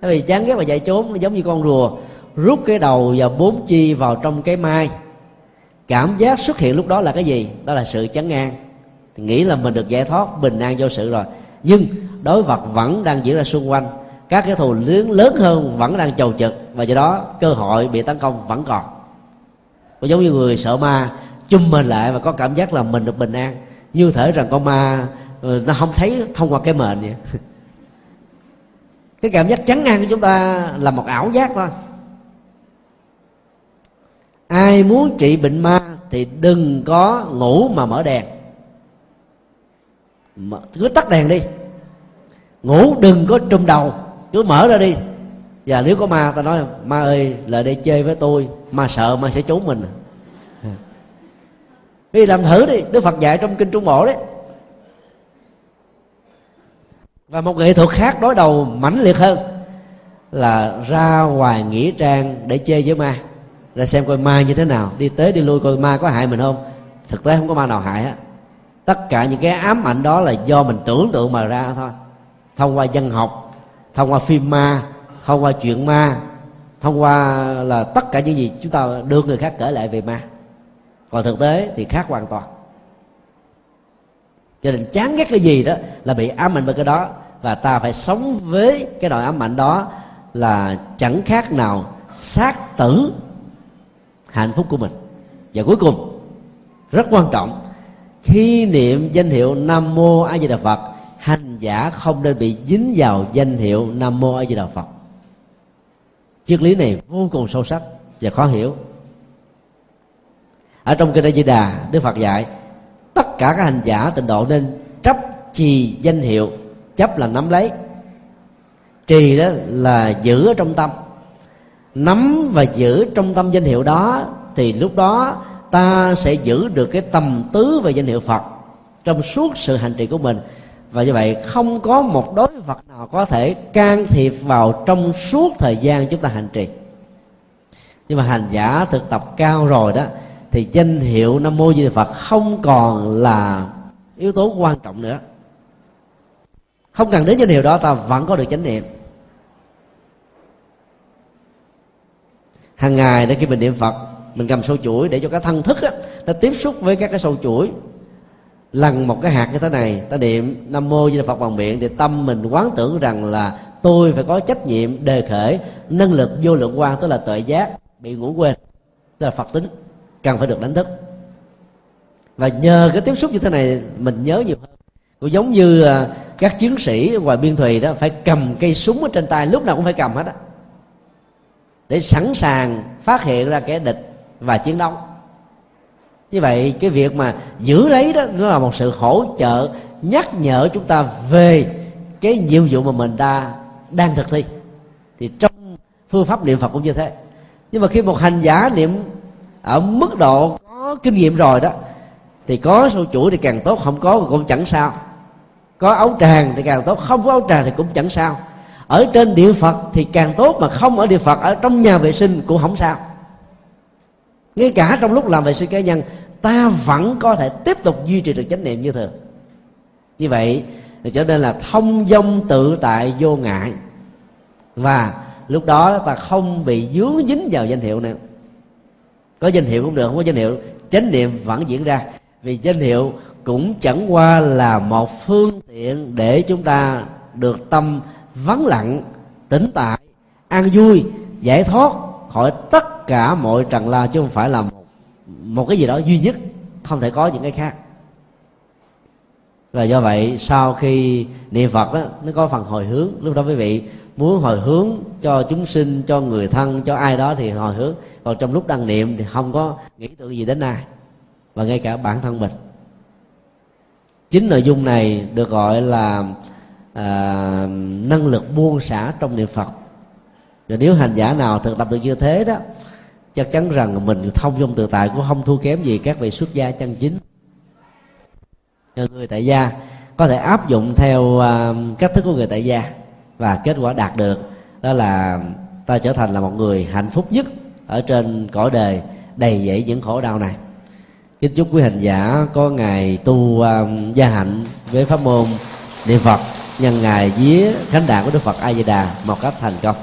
Bởi vì chán ghét và chạy trốn nó giống như con rùa, rút cái đầu và bốn chi vào trong cái mai. Cảm giác xuất hiện lúc đó là cái gì? Đó là sự chán ngang thì nghĩ là mình được giải thoát, bình an vô sự rồi. Nhưng đối vật vẫn đang diễn ra xung quanh các cái thù lớn lớn hơn vẫn đang chầu trực và do đó cơ hội bị tấn công vẫn còn. Và giống như người sợ ma chung mình lại và có cảm giác là mình được bình an. Như thể rằng con ma ờ, nó không thấy thông qua cái mền vậy. (laughs) Cái cảm giác chán ngang của chúng ta là một ảo giác thôi. Ai muốn trị bệnh ma thì đừng có ngủ mà mở đèn. Cứ tắt đèn đi. Ngủ đừng có trùm đầu cứ mở ra đi. Và nếu có ma, ta nói, ma ơi lại đây chơi với tôi, ma sợ ma sẽ trốn mình. (laughs) Đi làm thử đi, đức phật dạy trong kinh trung bộ đấy. Và một nghệ thuật khác đối đầu mãnh liệt hơn là ra ngoài nghĩa trang để chơi với ma. Ra xem coi ma như thế nào. Đi tới đi lui coi ma có hại mình không. Thực tế không có ma nào hại hết. Tất cả những cái ám ảnh đó là do mình tưởng tượng mà ra thôi. Thông qua dân học thông qua phim ma, thông qua chuyện ma, thông qua là tất cả những gì chúng ta đưa người khác kể lại về ma. Còn thực tế thì khác hoàn toàn. Cho nên chán ghét cái gì đó là bị ám ảnh bởi cái đó. Và ta phải sống với cái nỗi ám ảnh đó là chẳng khác nào sát tử hạnh phúc của mình. Và cuối cùng, rất quan trọng, khi niệm danh hiệu nam mô a di đà phật giả không nên bị dính vào danh hiệu nam mô a di đà phật. Triết lý này vô cùng sâu sắc và khó hiểu. Ở trong kinh a di đà, đức phật dạy, tất cả các hành giả tịnh độ nên chấp trì danh hiệu, chấp là nắm lấy. Trì đó là giữ ở trong tâm. Nắm và giữ trong tâm danh hiệu đó thì lúc đó ta sẽ giữ được cái tầm tứ về danh hiệu phật trong suốt sự hành trì của mình và như vậy không có một đối vật nào có thể can thiệp vào trong suốt thời gian chúng ta hành trì. Nhưng mà hành giả thực tập cao rồi đó thì danh hiệu nam mô di đà phật không còn là yếu tố quan trọng nữa. Không cần đến danh hiệu đó ta vẫn có được chánh niệm. Hàng ngày để khi mình niệm phật mình cầm sâu chuỗi để cho cái thân thức á, nó tiếp xúc với các cái sâu chuỗi lần một cái hạt như thế này, ta niệm nam mô di đà phật bằng miệng, thì tâm mình quán tưởng rằng là tôi phải có trách nhiệm đề khởi năng lực vô lượng quan tức là tuệ giác, bị ngủ quên. Tức là phật tính, cần phải được đánh thức. Và nhờ cái tiếp xúc như thế này, mình nhớ nhiều hơn. Cũng giống như à, các chiến sĩ ngoài biên thùy đó, phải cầm cây súng ở trên tay, lúc nào cũng phải cầm hết á, để sẵn sàng phát hiện ra kẻ địch và chiến đấu như vậy, cái việc mà giữ lấy đó, nó là một sự hỗ trợ, nhắc nhở chúng ta về cái nhiệm vụ mà mình đã, đang thực thi. Thì trong phương pháp niệm phật cũng như thế. Nhưng mà khi một hành giả niệm ở mức độ có kinh nghiệm rồi đó, thì có sâu chuỗi thì càng tốt, không có thì cũng chẳng sao. Có áo tràng thì càng tốt, không có áo tràng thì cũng chẳng sao. Ở trên địa phật thì càng tốt mà không ở địa phật, ở trong nhà vệ sinh cũng không sao ngay cả trong lúc làm vệ sinh cá nhân, ta vẫn có thể tiếp tục duy trì được chánh niệm như thường. Như vậy cho nên là thông dong tự tại vô ngại. Và lúc đó ta không bị dướng dính vào danh hiệu nữa. Có danh hiệu cũng được, không có danh hiệu, chánh niệm vẫn diễn ra. Vì danh hiệu cũng chẳng qua là một phương tiện để chúng ta được tâm vắng lặng tĩnh tại, an vui, giải thoát khỏi tất cả mọi trần la chứ không phải là một, một cái gì đó duy nhất không thể có những cái khác. Và do vậy sau khi niệm phật đó, nó có phần hồi hướng. Lúc đó quý vị muốn hồi hướng cho chúng sinh cho người thân cho ai đó thì hồi hướng. Còn trong lúc đang niệm thì không có nghĩ tưởng gì đến ai và ngay cả bản thân mình. Chính nội dung này được gọi là à, năng lực buông xả trong niệm phật. Và nếu hành giả nào thực tập được như thế đó chắc chắn rằng mình thông dong tự tại cũng không thua kém gì các vị xuất gia chân chính. Người tại gia có thể áp dụng theo à, cách thức của người tại gia và kết quả đạt được, đó là ta trở thành là một người hạnh phúc nhất ở trên cõi đời đầy dẫy những khổ đau này. Kính chúc quý hành giả có ngày tu à, gia hạnh với pháp môn niệm phật, nhân ngày vía khánh đàn của đức phật a di đà, một cách thành công.